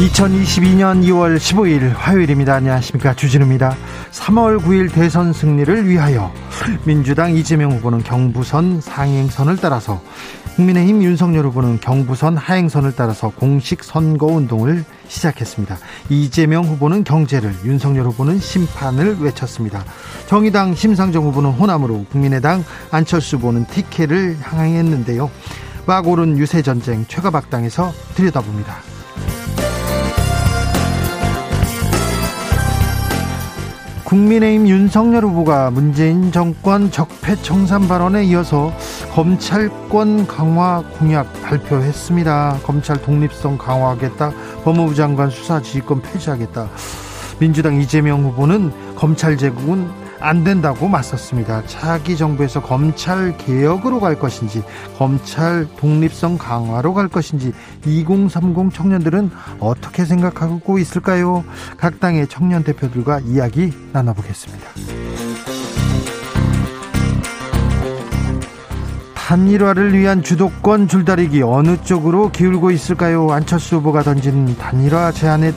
2022년 2월 15일 화요일입니다. 안녕하십니까. 주진우입니다. 3월 9일 대선 승리를 위하여 민주당 이재명 후보는 경부선 상행선을 따라서 국민의힘 윤석열 후보는 경부선 하행선을 따라서 공식 선거 운동을 시작했습니다. 이재명 후보는 경제를, 윤석열 후보는 심판을 외쳤습니다. 정의당 심상정 후보는 호남으로, 국민의당 안철수 후보는 티켓을 향했는데요. 막 오른 유세 전쟁 최가박당에서 들여다봅니다. 국민의힘 윤석열 후보가 문재인 정권 적폐청산 발언에 이어서 검찰권 강화 공약 발표했습니다. 검찰 독립성 강화하겠다. 법무부 장관 수사 지휘권 폐지하겠다. 민주당 이재명 후보는 검찰 제국은 안 된다고 맞섰습니다. 차기 정부에서 검찰 개혁으로 갈 것인지, 검찰 독립성 강화로 갈 것인지, 2030 청년들은 어떻게 생각하고 있을까요? 각 당의 청년 대표들과 이야기 나눠보겠습니다. 단일화를 위한 주도권 줄다리기 어느 쪽으로 기울고 있을까요? 안철수 후보가 던진 단일화 제안에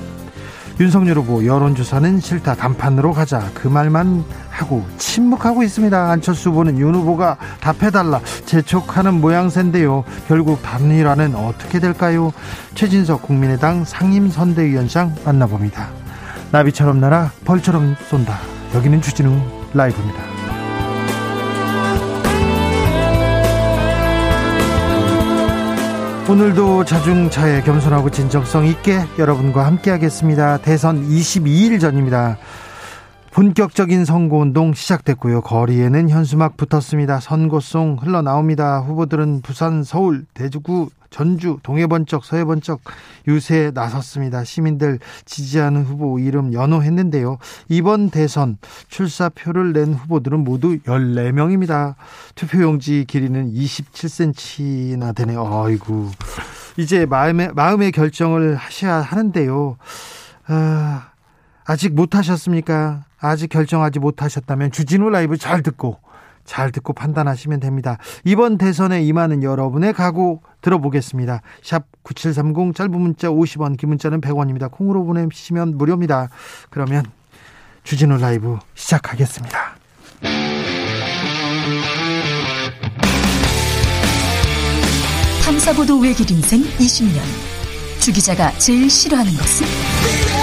윤석열 후보 여론조사는 싫다 단판으로 가자 그 말만 하고 침묵하고 있습니다. 안철수 후보는 윤 후보가 답해달라 재촉하는 모양새인데요. 결국 단일화는 어떻게 될까요? 최진석 국민의당 상임선대위원장 만나봅니다. 나비처럼 날아 벌처럼 쏜다. 여기는 주진우 라이브입니다. 오늘도 자중차에 겸손하고 진정성 있게 여러분과 함께하겠습니다. 대선 22일 전입니다. 본격적인 선거운동 시작됐고요. 거리에는 현수막 붙었습니다. 선거송 흘러나옵니다. 후보들은 부산, 서울, 대구구, 전주, 동해번쩍, 서해번쩍 유세에 나섰습니다. 시민들 지지하는 후보 이름 연호했는데요. 이번 대선 출사표를 낸 후보들은 모두 14명입니다. 투표용지 길이는 27cm나 되네요. 아이고. 이제 마음의, 마음의 결정을 하셔야 하는데요. 아, 아직 못 하셨습니까? 아직 결정하지 못하셨다면 주진우 라이브 잘 듣고 잘 듣고 판단하시면 됩니다. 이번 대선에 임하는 여러분의 각오 들어보겠습니다. 샵 9730 짧은 문자 50원 긴 문자는 100원입니다. 콩으로 보내시면 무료입니다. 그러면 주진우 라이브 시작하겠습니다. 탐사보도 외길 인생 20년 주 기자가 제일 싫어하는 것은?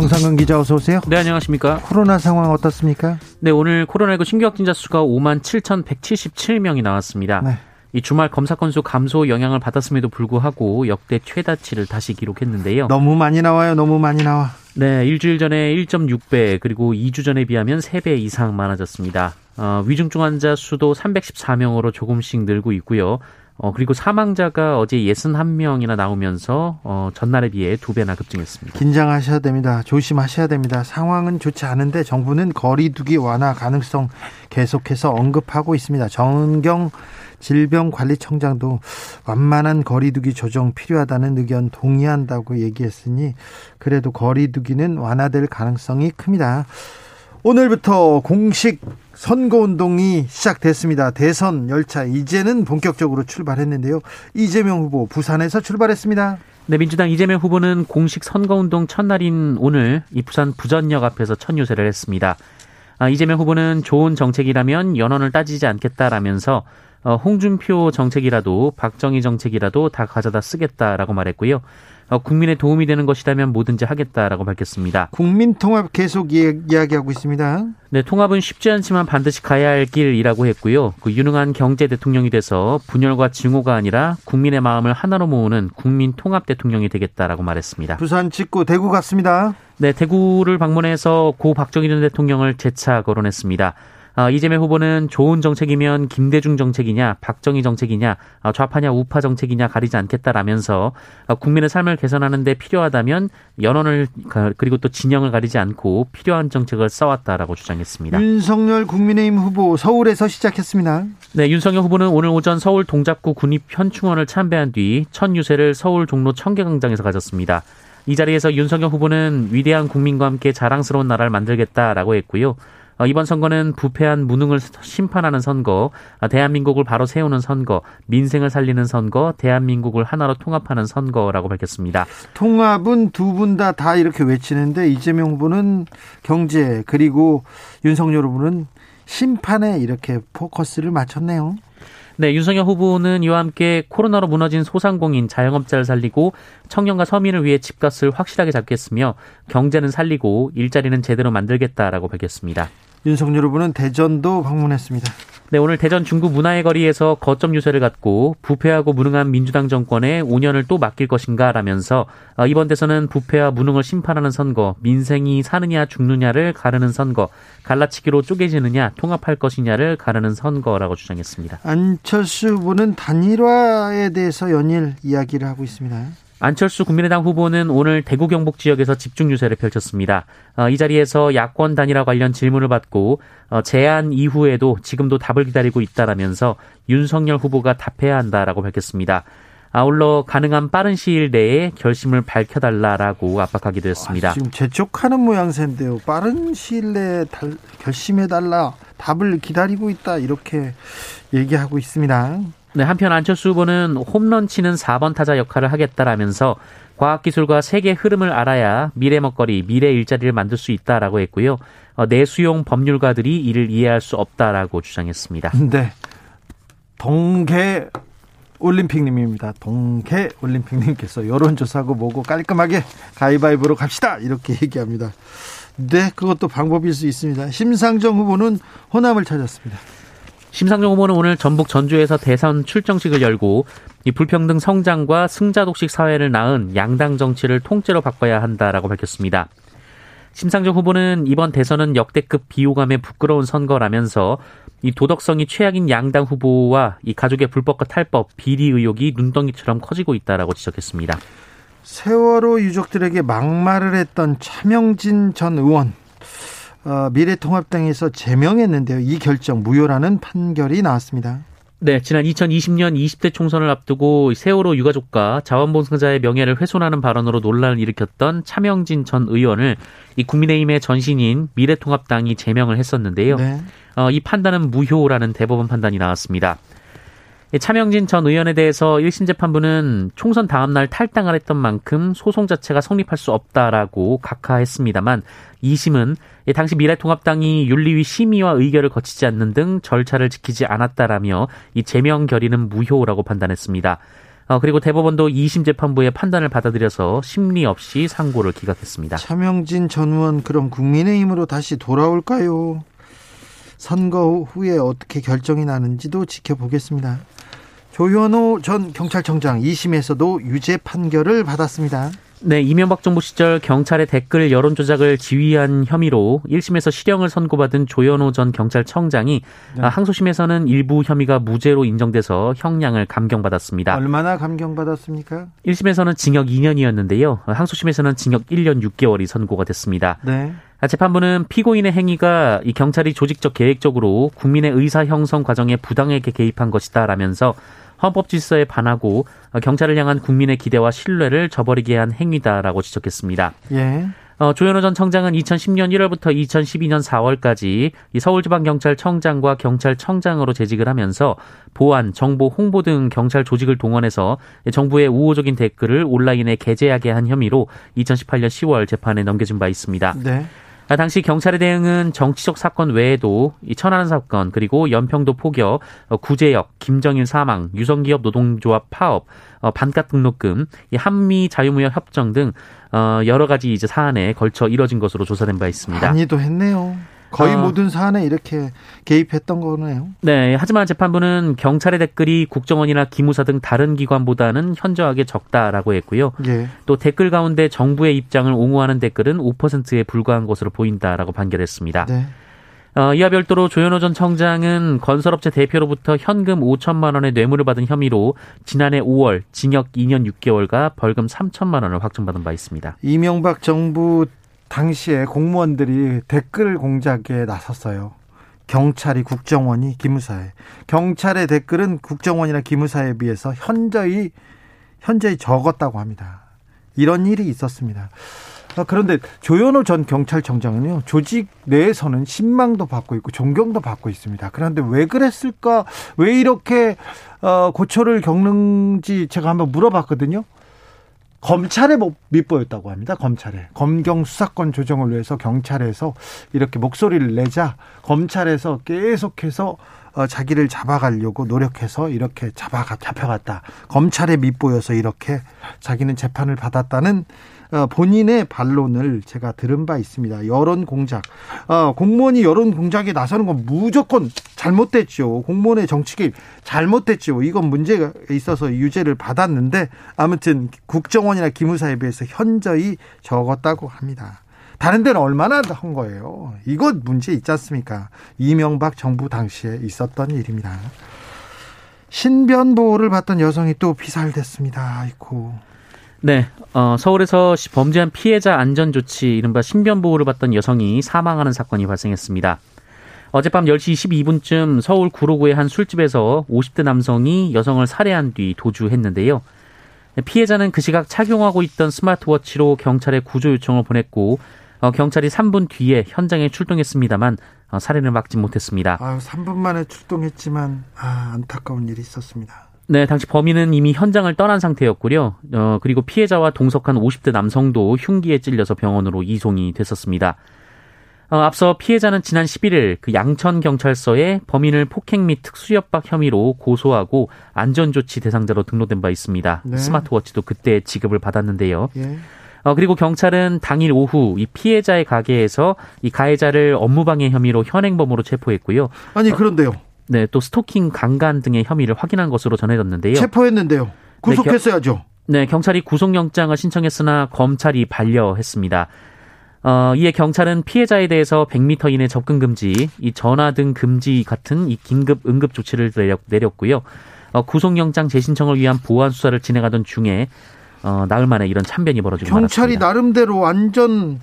정상근 기자 어서 오세요. 네, 안녕하십니까. 코로나 상황 어떻습니까? 네, 오늘 코로나19 신규 확진자 수가 5만 7,177명이 나왔습니다. 네. 이 주말 검사 건수 감소 영향을 받았음에도 불구하고 역대 최다치를 다시 기록했는데요. 너무 많이 나와요. 너무 많이 나와. 네, 일주일 전에 1.6배 그리고 2주 전에 비하면 3배 이상 많아졌습니다. 어, 위중증 환자 수도 314명으로 조금씩 늘고 있고요. 어, 그리고 사망자가 어제 61명이나 나오면서 어, 전날에 비해 두 배나 급증했습니다. 긴장하셔야 됩니다. 조심하셔야 됩니다. 상황은 좋지 않은데 정부는 거리두기 완화 가능성 계속해서 언급하고 있습니다. 정경 질병관리청장도 완만한 거리두기 조정 필요하다는 의견 동의한다고 얘기했으니 그래도 거리두기는 완화될 가능성이 큽니다. 오늘부터 공식 선거운동이 시작됐습니다. 대선 열차 이제는 본격적으로 출발했는데요. 이재명 후보 부산에서 출발했습니다. 네, 민주당 이재명 후보는 공식 선거운동 첫날인 오늘 이 부산 부전역 앞에서 첫 유세를 했습니다. 아, 이재명 후보는 좋은 정책이라면 연원을 따지지 않겠다라면서 어, 홍준표 정책이라도 박정희 정책이라도 다 가져다 쓰겠다라고 말했고요. 어, 국민의 도움이 되는 것이라면 뭐든지 하겠다라고 밝혔습니다. 국민 통합 계속 이야기하고 있습니다. 네, 통합은 쉽지 않지만 반드시 가야 할 길이라고 했고요. 그 유능한 경제 대통령이 돼서 분열과 증오가 아니라 국민의 마음을 하나로 모으는 국민 통합 대통령이 되겠다라고 말했습니다. 부산 직구 대구 갔습니다. 네, 대구를 방문해서 고 박정희 전 대통령을 재차 거론했습니다. 아, 이재명 후보는 좋은 정책이면 김대중 정책이냐, 박정희 정책이냐, 아, 좌파냐, 우파 정책이냐 가리지 않겠다라면서 아, 국민의 삶을 개선하는데 필요하다면 연원을 그리고 또 진영을 가리지 않고 필요한 정책을 써왔다라고 주장했습니다. 윤석열 국민의힘 후보 서울에서 시작했습니다. 네, 윤석열 후보는 오늘 오전 서울 동작구 군입 현충원을 참배한 뒤 첫 유세를 서울 종로 청계광장에서 가졌습니다. 이 자리에서 윤석열 후보는 위대한 국민과 함께 자랑스러운 나라를 만들겠다라고 했고요. 어, 이번 선거는 부패한 무능을 심판하는 선거, 아, 대한민국을 바로 세우는 선거, 민생을 살리는 선거, 대한민국을 하나로 통합하는 선거라고 밝혔습니다. 통합은 두분다다 이렇게 외치는데 이재명 후보는 경제 그리고 윤석열 후보는 심판에 이렇게 포커스를 맞췄네요. 네, 윤석열 후보는 이와 함께 코로나로 무너진 소상공인, 자영업자를 살리고 청년과 서민을 위해 집값을 확실하게 잡겠으며 경제는 살리고 일자리는 제대로 만들겠다라고 밝혔습니다. 윤석열 후보는 대전도 방문했습니다. 네, 오늘 대전 중구 문화의 거리에서 거점 유세를 갖고 부패하고 무능한 민주당 정권에 5년을 또 맡길 것인가 라면서 어, 이번 대선은 부패와 무능을 심판하는 선거, 민생이 사느냐 죽느냐를 가르는 선거, 갈라치기로 쪼개지느냐 통합할 것이냐를 가르는 선거라고 주장했습니다. 안철수 후보는 단일화에 대해서 연일 이야기를 하고 있습니다. 안철수 국민의당 후보는 오늘 대구 경북 지역에서 집중 유세를 펼쳤습니다. 어, 이 자리에서 야권 단일화 관련 질문을 받고 어, 제안 이후에도 지금도 답을 기다리고 있다라면서 윤석열 후보가 답해야 한다라고 밝혔습니다. 아울러 가능한 빠른 시일 내에 결심을 밝혀달라라고 압박하기도 했습니다. 아, 지금 재촉하는 모양새인데요. 빠른 시일 내에 달, 결심해달라, 답을 기다리고 있다 이렇게 얘기하고 있습니다. 네, 한편 안철수 후보는 홈런 치는 4번 타자 역할을 하겠다라면서 과학기술과 세계 흐름을 알아야 미래 먹거리, 미래 일자리를 만들 수 있다라고 했고요. 어, 내수용 법률가들이 이를 이해할 수 없다라고 주장했습니다. 네. 동계 올림픽님입니다. 동계 올림픽님께서 여론조사하고 뭐고 깔끔하게 가위바위보로 갑시다. 이렇게 얘기합니다. 네, 그것도 방법일 수 있습니다. 심상정 후보는 호남을 찾았습니다. 심상정 후보는 오늘 전북 전주에서 대선 출정식을 열고 이 불평등 성장과 승자 독식 사회를 낳은 양당 정치를 통째로 바꿔야 한다라고 밝혔습니다. 심상정 후보는 이번 대선은 역대급 비호감의 부끄러운 선거라면서 이 도덕성이 최악인 양당 후보와 이 가족의 불법과 탈법, 비리 의혹이 눈덩이처럼 커지고 있다라고 지적했습니다. 세월호 유족들에게 막말을 했던 차명진 전 의원 어, 미래통합당에서 제명했는데요. 이 결정 무효라는 판결이 나왔습니다. 네, 지난 2020년 20대 총선을 앞두고 세월호 유가족과 자원봉사자의 명예를 훼손하는 발언으로 논란을 일으켰던 차명진 전 의원을 이 국민의힘의 전신인 미래통합당이 제명을 했었는데요. 네. 어, 이 판단은 무효라는 대법원 판단이 나왔습니다. 차명진 전 의원에 대해서 1심 재판부는 총선 다음 날 탈당을 했던 만큼 소송 자체가 성립할 수 없다라고 각하했습니다만 2심은 당시 미래통합당이 윤리위 심의와 의결을 거치지 않는 등 절차를 지키지 않았다라며 이 제명 결의는 무효라고 판단했습니다. 어, 그리고 대법원도 2심 재판부의 판단을 받아들여서 심리 없이 상고를 기각했습니다. 차명진 전 의원 그럼 국민의힘으로 다시 돌아올까요? 선거 후에 어떻게 결정이 나는지도 지켜보겠습니다. 조현호 전 경찰청장 2심에서도 유죄 판결을 받았습니다. 네, 이명박 정부 시절 경찰의 댓글 여론 조작을 지휘한 혐의로 1심에서 실형을 선고받은 조현호 전 경찰청장이 네. 항소심에서는 일부 혐의가 무죄로 인정돼서 형량을 감경받았습니다. 얼마나 감경받았습니까? 1심에서는 징역 2년이었는데요. 항소심에서는 징역 1년 6개월이 선고가 됐습니다. 네. 재판부는 피고인의 행위가 이 경찰이 조직적 계획적으로 국민의 의사 형성 과정에 부당하게 개입한 것이다라면서 헌법 질서에 반하고 경찰을 향한 국민의 기대와 신뢰를 저버리게 한 행위다라고 지적했습니다. 예. 어, 조현호 전 청장은 2010년 1월부터 2012년 4월까지 이 서울지방경찰청장과 경찰청장으로 재직을 하면서 보안, 정보, 홍보 등 경찰 조직을 동원해서 정부의 우호적인 댓글을 온라인에 게재하게 한 혐의로 2018년 10월 재판에 넘겨진 바 있습니다. 네. 아, 당시 경찰의 대응은 정치적 사건 외에도 이 천안 사건 그리고 연평도 포격, 어, 구제역, 김정일 사망, 유성기업 노동조합 파업, 어, 반값 등록금, 이 한미 자유무역 협정 등 어, 여러 가지 이제 사안에 걸쳐 이뤄진 것으로 조사된 바 있습니다. 많이도 했네요. 거의 어, 모든 사안에 이렇게 개입했던 거네요. 네. 하지만 재판부는 경찰의 댓글이 국정원이나 기무사 등 다른 기관보다는 현저하게 적다라고 했고요. 예. 또 댓글 가운데 정부의 입장을 옹호하는 댓글은 5%에 불과한 것으로 보인다라고 판결했습니다. 네. 어, 이와 별도로 조현호 전 청장은 건설업체 대표로부터 현금 5천만 원의 뇌물을 받은 혐의로 지난해 5월 징역 2년 6개월과 벌금 3천만 원을 확정받은 바 있습니다. 이명박 정부 당시에 공무원들이 댓글 공작에 나섰어요. 경찰이 국정원이 기무사에 경찰의 댓글은 국정원이나 기무사에 비해서 현저히 현저히 적었다고 합니다. 이런 일이 있었습니다. 아, 그런데 조현호 전 경찰청장은요 조직 내에서는 신망도 받고 있고 존경도 받고 있습니다. 그런데 왜 그랬을까? 왜 이렇게 어, 고초를 겪는지 제가 한번 물어봤거든요. 검찰에 밑보였다고 합니다. 검찰에 검경 수사권 조정을 위해서 경찰에서 이렇게 목소리를 내자 검찰에서 계속해서 어, 자기를 잡아가려고 노력해서 이렇게 잡아가 잡혀갔다. 검찰에 밑보여서 이렇게 자기는 재판을 받았다는 어, 본인의 반론을 제가 들은 바 있습니다. 여론 공작. 어, 공무원이 여론 공작에 나서는 건 무조건 잘못됐죠. 공무원의 정치 개입 잘못됐죠. 이건 문제가 있어서 유죄를 받았는데 아무튼 국정원이나 기무사에 비해서 현저히 적었다고 합니다. 다른 데는 얼마나 한 거예요. 이거 문제 있지 않습니까? 이명박 정부 당시에 있었던 일입니다. 신변 보호를 받던 여성이 또 피살됐습니다. 아이고. 네, 어, 서울에서 범죄한 피해자 안전 조치, 이른바 신변 보호를 받던 여성이 사망하는 사건이 발생했습니다. 어젯밤 10시 22분쯤 서울 구로구의 한 술집에서 50대 남성이 여성을 살해한 뒤 도주했는데요. 피해자는 그 시각 착용하고 있던 스마트워치로 경찰에 구조 요청을 보냈고 어, 경찰이 3분 뒤에 현장에 출동했습니다만 어, 살해를 막지 못했습니다. 아, 3분 만에 출동했지만 아, 안타까운 일이 있었습니다. 네, 당시 범인은 이미 현장을 떠난 상태였고요. 어, 그리고 피해자와 동석한 50대 남성도 흉기에 찔려서 병원으로 이송이 됐었습니다. 어, 앞서 피해자는 지난 11일 그 양천 경찰서에 범인을 폭행 및 특수협박 혐의로 고소하고 안전조치 대상자로 등록된 바 있습니다. 네. 스마트워치도 그때 지급을 받았는데요. 예. 어, 그리고 경찰은 당일 오후 이 피해자의 가게에서 이 가해자를 업무방해 혐의로 현행범으로 체포했고요. 아니 그런데요. 네, 또 스토킹 강간 등의 혐의를 확인한 것으로 전해졌는데요. 체포했는데요. 구속했어야죠. 네, 경, 찰이 구속영장을 신청했으나 검찰이 반려했습니다. 어, 이에 경찰은 피해자에 대해서 100m 이내 접근 금지, 이 전화 등 금지 같은 이 긴급 응급 조치를 내렸, 고요 어, 구속영장 재신청을 위한 보안 수사를 진행하던 중에 어, 나흘 만에 이런 참변이 벌어지고 경찰이 말았습니다. 나름대로 안전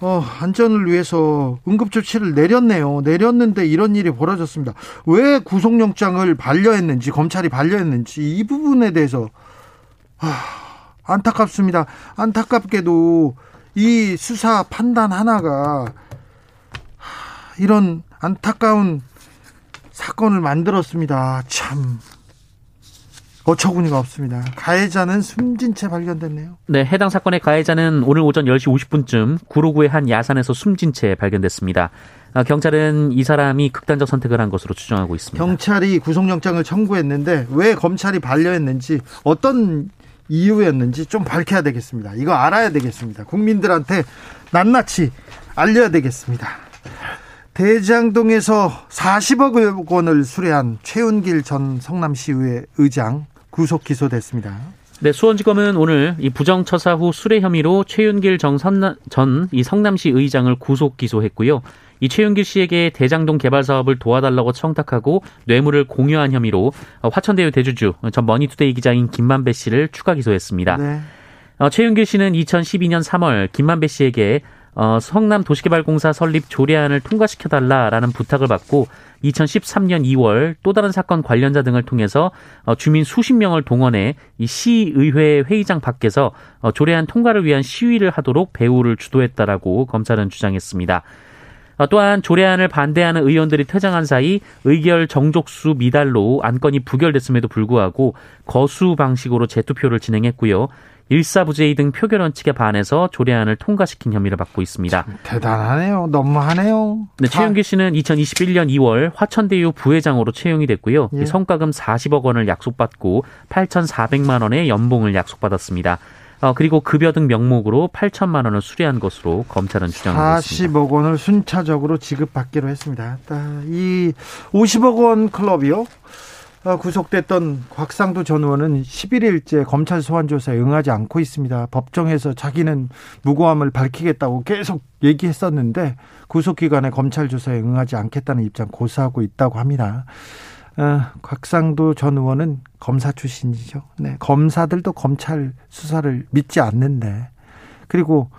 어, 안전을 위해서 응급조치를 내렸네요. 내렸는데 이런 일이 벌어졌습니다. 왜 구속영장을 반려했는지, 검찰이 반려했는지 이 부분에 대해서 아, 안타깝습니다. 안타깝게도 이 수사 판단 하나가 이런 안타까운 사건을 만들었습니다. 참 어처구니가 없습니다. 가해자는 숨진 채 발견됐네요. 네, 해당 사건의 가해자는 오늘 오전 10시 50분쯤 구로구의 한 야산에서 숨진 채 발견됐습니다. 아, 경찰은 이 사람이 극단적 선택을 한 것으로 추정하고 있습니다. 경찰이 구속영장을 청구했는데 왜 검찰이 반려했는지 어떤 이유였는지 좀 밝혀야 되겠습니다. 이거 알아야 되겠습니다. 국민들한테 낱낱이 알려야 되겠습니다. 대장동에서 40억 원을 수뢰한 최은길 전 성남시의회 의장 구속 기소됐습니다. 네, 수원지검은 오늘 이 부정처사 후 수뢰 혐의로 최윤길 전이 성남시 의장을 구속 기소했고요. 이 최윤길 씨에게 대장동 개발 사업을 도와달라고 청탁하고 뇌물을 공여한 혐의로 화천대유 대주주 전 머니투데이 기자인 김만배 씨를 추가 기소했습니다. 네. 어, 최윤길 씨는 2012년 3월 김만배 씨에게 어, 성남 도시개발공사 설립 조례안을 통과시켜달라라는 부탁을 받고 2013년 2월 또 다른 사건 관련자 등을 통해서 어, 주민 수십 명을 동원해 이 시의회 회의장 밖에서 어, 조례안 통과를 위한 시위를 하도록 배후를 주도했다라고 검찰은 주장했습니다. 어, 또한 조례안을 반대하는 의원들이 퇴장한 사이 의결 정족수 미달로 안건이 부결됐음에도 불구하고 거수 방식으로 재투표를 진행했고요. 일사부재의 등 표결 원칙에 반해서 조례안을 통과시킨 혐의를 받고 있습니다. 대단하네요. 너무하네요. 네, 최영길 씨는 2021년 2월 화천대유 부회장으로 채용이 됐고요. 예. 성과금 40억 원을 약속받고 8,400만 원의 연봉을 약속받았습니다. 어, 그리고 급여 등 명목으로 8천만 원을 수리한 것으로 검찰은 주장하고 있습니다. 40억 원을 순차적으로 지급받기로 했습니다. 이 50억 원 클럽이요. 어, 구속됐던 곽상도 전 의원은 11일째 검찰 소환 조사에 응하지 않고 있습니다. 법정에서 자기는 무고함을 밝히겠다고 계속 얘기했었는데 구속 기간에 검찰 조사에 응하지 않겠다는 입장 고수하고 있다고 합니다. 어, 곽상도 전 의원은 검사 출신이죠. 네, 검사들도 검찰 수사를 믿지 않는데 그리고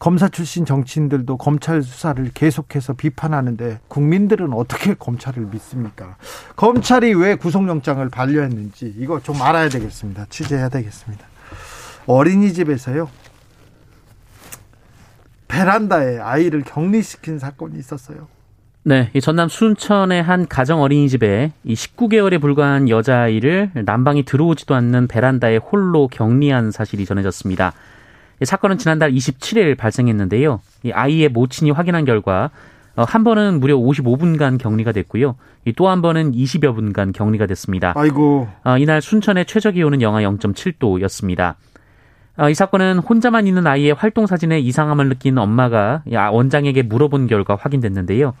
검사 출신 정치인들도 검찰 수사를 계속해서 비판하는데 국민들은 어떻게 검찰을 믿습니까? 검찰이 왜 구속영장을 반려했는지 이거 좀 알아야 되겠습니다. 취재해야 되겠습니다. 어린이집에서요. 베란다에 아이를 격리시킨 사건이 있었어요. 네, 이 전남 순천의 한 가정 어린이집에 이 19개월에 불과한 여자아이를 난방이 들어오지도 않는 베란다에 홀로 격리한 사실이 전해졌습니다. 이 사건은 지난달 27일 발생했는데요. 이 아이의 모친이 확인한 결과 어, 한 번은 무려 55분간 격리가 됐고요. 또 한 번은 20여 분간 격리가 됐습니다. 아이고. 어, 이날 순천의 최저 기온은 영하 0.7도였습니다. 어, 이 사건은 혼자만 있는 아이의 활동 사진에 이상함을 느낀 엄마가 원장에게 물어본 결과 확인됐는데요.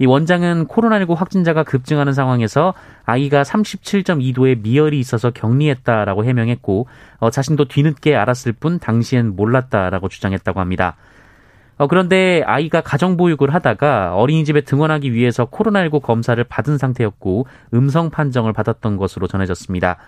이 원장은 코로나19 확진자가 급증하는 상황에서 아이가 37.2도의 미열이 있어서 격리했다라고 해명했고 어, 자신도 뒤늦게 알았을 뿐 당시엔 몰랐다라고 주장했다고 합니다. 어, 그런데 아이가 가정 보육을 하다가 어린이집에 등원하기 위해서 코로나19 검사를 받은 상태였고 음성 판정을 받았던 것으로 전해졌습니다.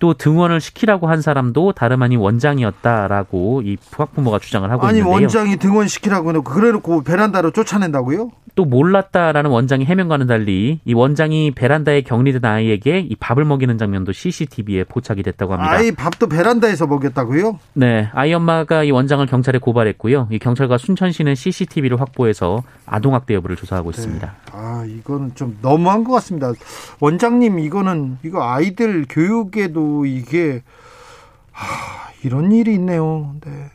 또 등원을 시키라고 한 사람도 다름 아닌 원장이었다라고 이 학부모가 주장을 하고 아니, 있는데요. 아니 원장이 등원시키라고 해놓고 그래놓고 베란다로 쫓아낸다고요? 또 몰랐다라는 원장의 해명과는 달리 이 원장이 베란다에 격리된 아이에게 이 밥을 먹이는 장면도 CCTV에 포착이 됐다고 합니다. 아이 밥도 베란다에서 먹였다고요? 네, 아이 엄마가 이 원장을 경찰에 고발했고요. 이 경찰과 순천시는 CCTV를 확보해서 아동학대 여부를 조사하고 네. 있습니다. 아, 이거는 좀 너무한 것 같습니다. 원장님 이거는 이거 아이들 교육에도 이게 하, 이런 일이 있네요. 네.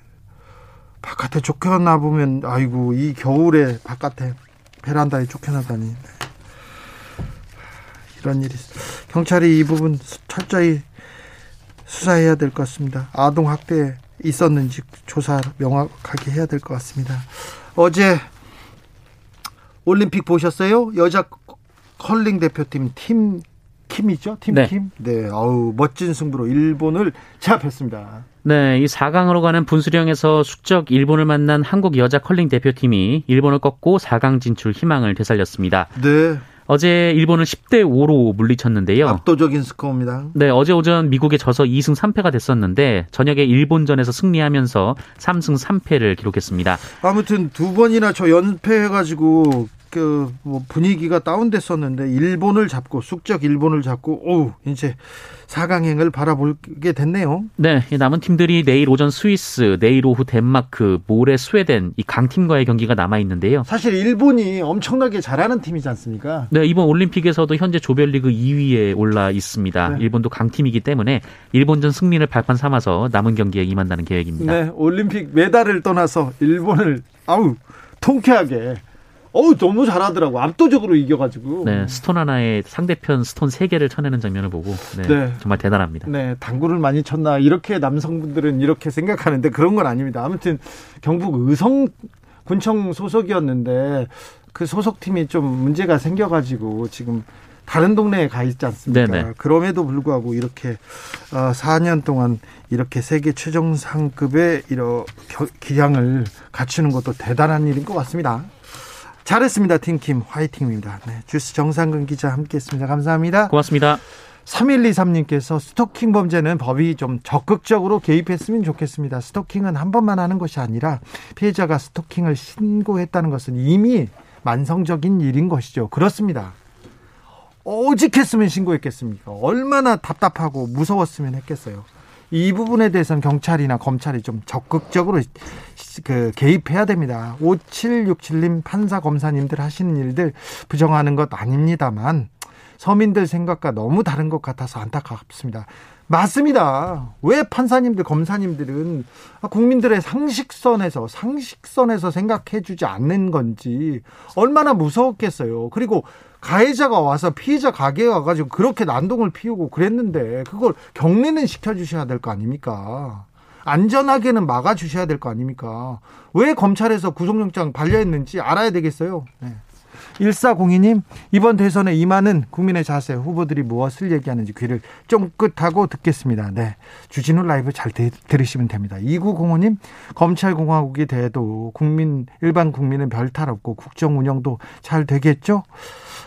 바깥에 쫓겨나 보면 아이고 이 겨울에 바깥에 베란다에 쫓겨나다니 이런 일이 경찰이 이 부분 철저히 수사해야 될 것 같습니다. 아동 학대 있었는지 조사 명확하게 해야 될 것 같습니다. 어제 올림픽 보셨어요? 여자 컬링 대표팀 팀 킴이죠? 팀 네. 킴? 네. 어우, 멋진 승부로 일본을 제압했습니다. 네, 이 4강으로 가는 분수령에서 숙적 일본을 만난 한국 여자 컬링 대표팀이 일본을 꺾고 4강 진출 희망을 되살렸습니다. 네. 어제 일본을 10대 5로 물리쳤는데요. 압도적인 스코어입니다. 네, 어제 오전 미국에 져서 2승 3패가 됐었는데 저녁에 일본전에서 승리하면서 3승 3패를 기록했습니다. 아무튼 두 번이나 저 연패해 가지고 그 뭐 분위기가 다운됐었는데 일본을 잡고 숙적 일본을 잡고 오 이제 4강행을 바라보게 됐네요. 네, 남은 팀들이 내일 오전 스위스, 내일 오후 덴마크, 모레 스웨덴 이 강팀과의 경기가 남아 있는데요. 사실 일본이 엄청나게 잘하는 팀이지 않습니까? 네, 이번 올림픽에서도 현재 조별리그 2위에 올라 있습니다. 네. 일본도 강팀이기 때문에 일본전 승리를 발판 삼아서 남은 경기에 임한다는 계획입니다. 네, 올림픽 메달을 떠나서 일본을 아우 통쾌하게 어우 너무 잘하더라고 압도적으로 이겨가지고 네 스톤 하나에 상대편 스톤 세 개를 쳐내는 장면을 보고 네, 네, 정말 대단합니다. 네 당구를 많이 쳤나 이렇게 남성분들은 이렇게 생각하는데 그런 건 아닙니다. 아무튼 경북 의성 군청 소속이었는데 그 소속팀이 좀 문제가 생겨가지고 지금 다른 동네에 가 있지 않습니까? 네네. 그럼에도 불구하고 이렇게 4년 어, 동안 이렇게 세계 최정 상급의 이런 기량을 갖추는 것도 대단한 일인 것 같습니다. 잘했습니다. 팀킴 화이팅입니다. 네, 주스 정상근 기자 함께했습니다. 감사합니다. 고맙습니다. 3123님께서 스토킹 범죄는 법이 좀 적극적으로 개입했으면 좋겠습니다. 스토킹은 한 번만 하는 것이 아니라 피해자가 스토킹을 신고했다는 것은 이미 만성적인 일인 것이죠. 그렇습니다. 오직 했으면 신고했겠습니까? 얼마나 답답하고 무서웠으면 했겠어요. 이 부분에 대해서는 경찰이나 검찰이 좀 적극적으로 그 개입해야 됩니다. 5767님 판사 검사님들 하시는 일들 부정하는 것 아닙니다만 서민들 생각과 너무 다른 것 같아서 안타깝습니다. 맞습니다. 왜 판사님들, 검사님들은 국민들의 상식선에서, 상식선에서 생각해 주지 않는 건지 얼마나 무서웠겠어요. 그리고 가해자가 와서 피해자 가게에 와가지고 그렇게 난동을 피우고 그랬는데 그걸 격리는 시켜주셔야 될 거 아닙니까? 안전하게는 막아주셔야 될 거 아닙니까? 왜 검찰에서 구속영장 발려했는지 알아야 되겠어요. 네. 1402님, 이번 대선에 임하는 국민의 자세, 후보들이 무엇을 얘기하는지 귀를 쫑긋하고 듣겠습니다. 네. 주진우 라이브 잘 들, 들으시면 됩니다. 2905님, 검찰공화국이 돼도 국민, 일반 국민은 별 탈 없고 국정 운영도 잘 되겠죠?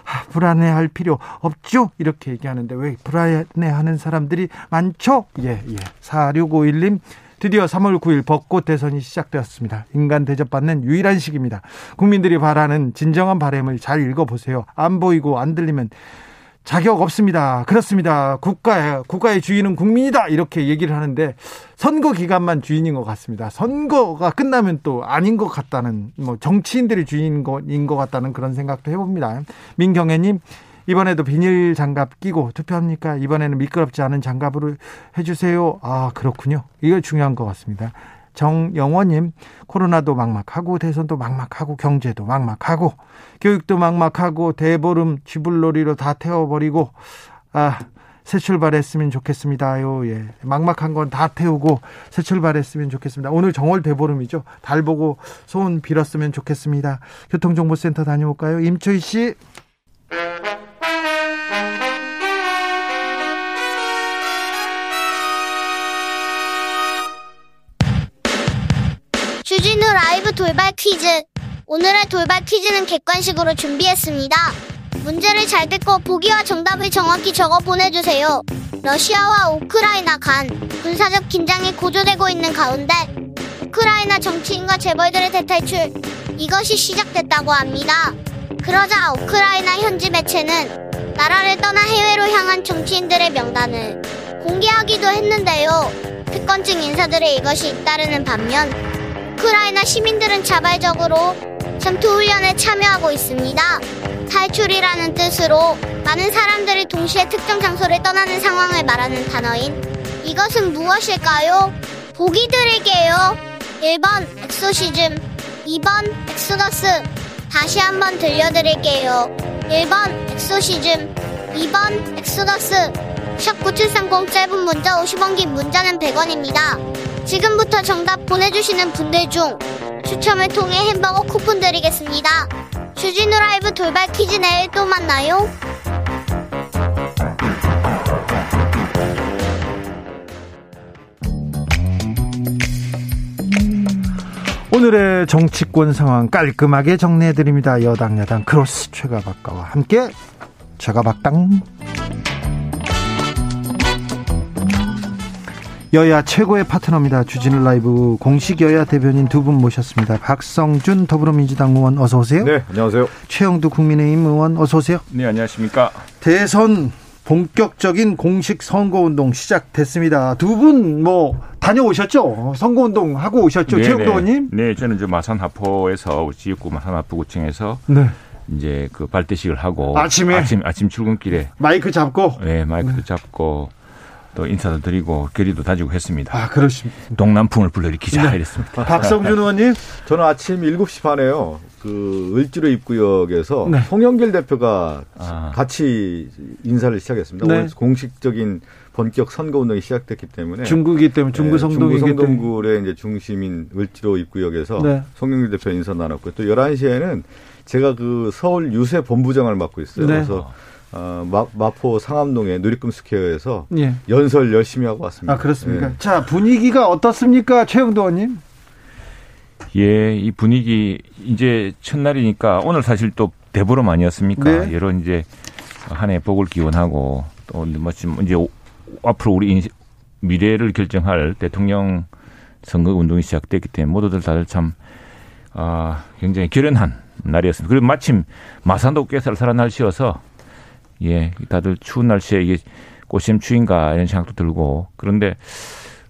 아, 불안해할 필요 없죠? 이렇게 얘기하는데 왜 불안해하는 사람들이 많죠? 예, 예. 4651님, 드디어 3월 9일 벚꽃 대선이 시작되었습니다. 인간 대접받는 유일한 시기입니다. 국민들이 바라는 진정한 바램을 잘 읽어보세요. 안 보이고 안 들리면 자격 없습니다. 그렇습니다. 국가의 국가의 주인은 국민이다. 이렇게 얘기를 하는데 선거 기간만 주인인 것 같습니다. 선거가 끝나면 또 아닌 것 같다는 뭐 정치인들이 주인인 것 같다는 그런 생각도 해봅니다. 민경애님 이번에도 비닐 장갑 끼고 투표합니까? 이번에는 미끄럽지 않은 장갑으로 해주세요. 아, 그렇군요. 이거 중요한 것 같습니다. 정영원님, 코로나도 막막하고, 대선도 막막하고, 경제도 막막하고, 교육도 막막하고, 대보름 쥐불놀이로 다 태워버리고, 아, 새 출발했으면 좋겠습니다요. 예. 막막한 건 다 태우고 새 출발했으면 좋겠습니다. 오늘 정월 대보름이죠. 달 보고 소원 빌었으면 좋겠습니다. 교통정보센터 다녀올까요? 임초희 씨. 주진우 라이브 돌발 퀴즈. 오늘의 돌발 퀴즈는 객관식으로 준비했습니다. 문제를 잘 듣고 보기와 정답을 정확히 적어 보내주세요. 러시아와 우크라이나 간 군사적 긴장이 고조되고 있는 가운데 우크라이나 정치인과 재벌들의 대탈출 이것이 시작됐다고 합니다. 그러자 우크라이나 현지 매체는 나라를 떠나 해외로 향한 정치인들의 명단을 공개하기도 했는데요. 특권층 인사들의 이것이 잇따르는 반면 우크라이나 시민들은 자발적으로 전투훈련에 참여하고 있습니다. 탈출이라는 뜻으로 많은 사람들이 동시에 특정 장소를 떠나는 상황을 말하는 단어인 이것은 무엇일까요? 보기 드릴게요. 1번 엑소시즘, 2번 엑소더스. 다시 한번 들려드릴게요. 1번 엑소시즘, 2번 엑소더스. 샵 9730 짧은 문자 50원 긴 문자는 100원입니다. 지금부터 정답 보내주시는 분들 중 추첨을 통해 햄버거 쿠폰 드리겠습니다. 주진우 라이브 돌발 퀴즈 내일 또 만나요. 오늘의 정치권 상황 깔끔하게 정리해드립니다. 여당 야당 크로스 최가박가와 함께 최가박당 여야 최고의 파트너입니다. 주진우 라이브 공식 여야 대변인 두 분 모셨습니다. 박성준 더불어민주당 의원 어서 오세요. 네, 안녕하세요. 최영두 국민의힘 의원 어서 오세요. 네, 안녕하십니까. 대선 본격적인 공식 선거운동 시작됐습니다. 두 분 뭐 다녀오셨죠? 선거운동 하고 오셨죠? 네, 최영두 네. 의원님? 네, 저는 저 마산 하포에서 지역구 마산 하포구청에서 네. 이제 그 발대식을 하고 아침에 아침 아침 출근길에 마이크 잡고 네, 마이크도 네. 잡고 또 인사도 드리고 결의도 다지고 했습니다. 아, 그렇습니다. 동남풍을 불러일으키자 네. 이랬습니다. 박성준 의원님? 저는 아침 7시 반에요. 그 을지로 입구역에서 네. 송영길 대표가 아. 같이 인사를 시작했습니다. 네. 오늘 공식적인 본격 선거 운동이 시작됐기 때문에 중국이기 때문에 중구 성동이기 네, 중구 성동굴의 이제 중심인 을지로 입구역에서 네. 송영길 대표 인사 나눴고 또 11시에는 제가 그 서울 유세 본부장을 맡고 있어요. 네. 그래서 어, 마, 마포 상암동의 누리꿈 스퀘어에서 예. 연설 열심히 하고 왔습니다. 아 그렇습니까? 예. 자 분위기가 어떻습니까, 최영도 의원님? 예, 이 분위기 이제 첫날이니까 오늘 사실 또 대보름 아니었습니까? 네. 여러 이제 한 해 복을 기원하고 또 마침 이제 앞으로 우리 미래를 결정할 대통령 선거 운동이 시작됐기 때문에 모두들 다들 참 아, 굉장히 결연한 날이었습니다. 그리고 마침 마산도 꽤 쌀쌀한 날씨여서 예, 다들 추운 날씨에 이게 꽃샘 추인가 이런 생각도 들고 그런데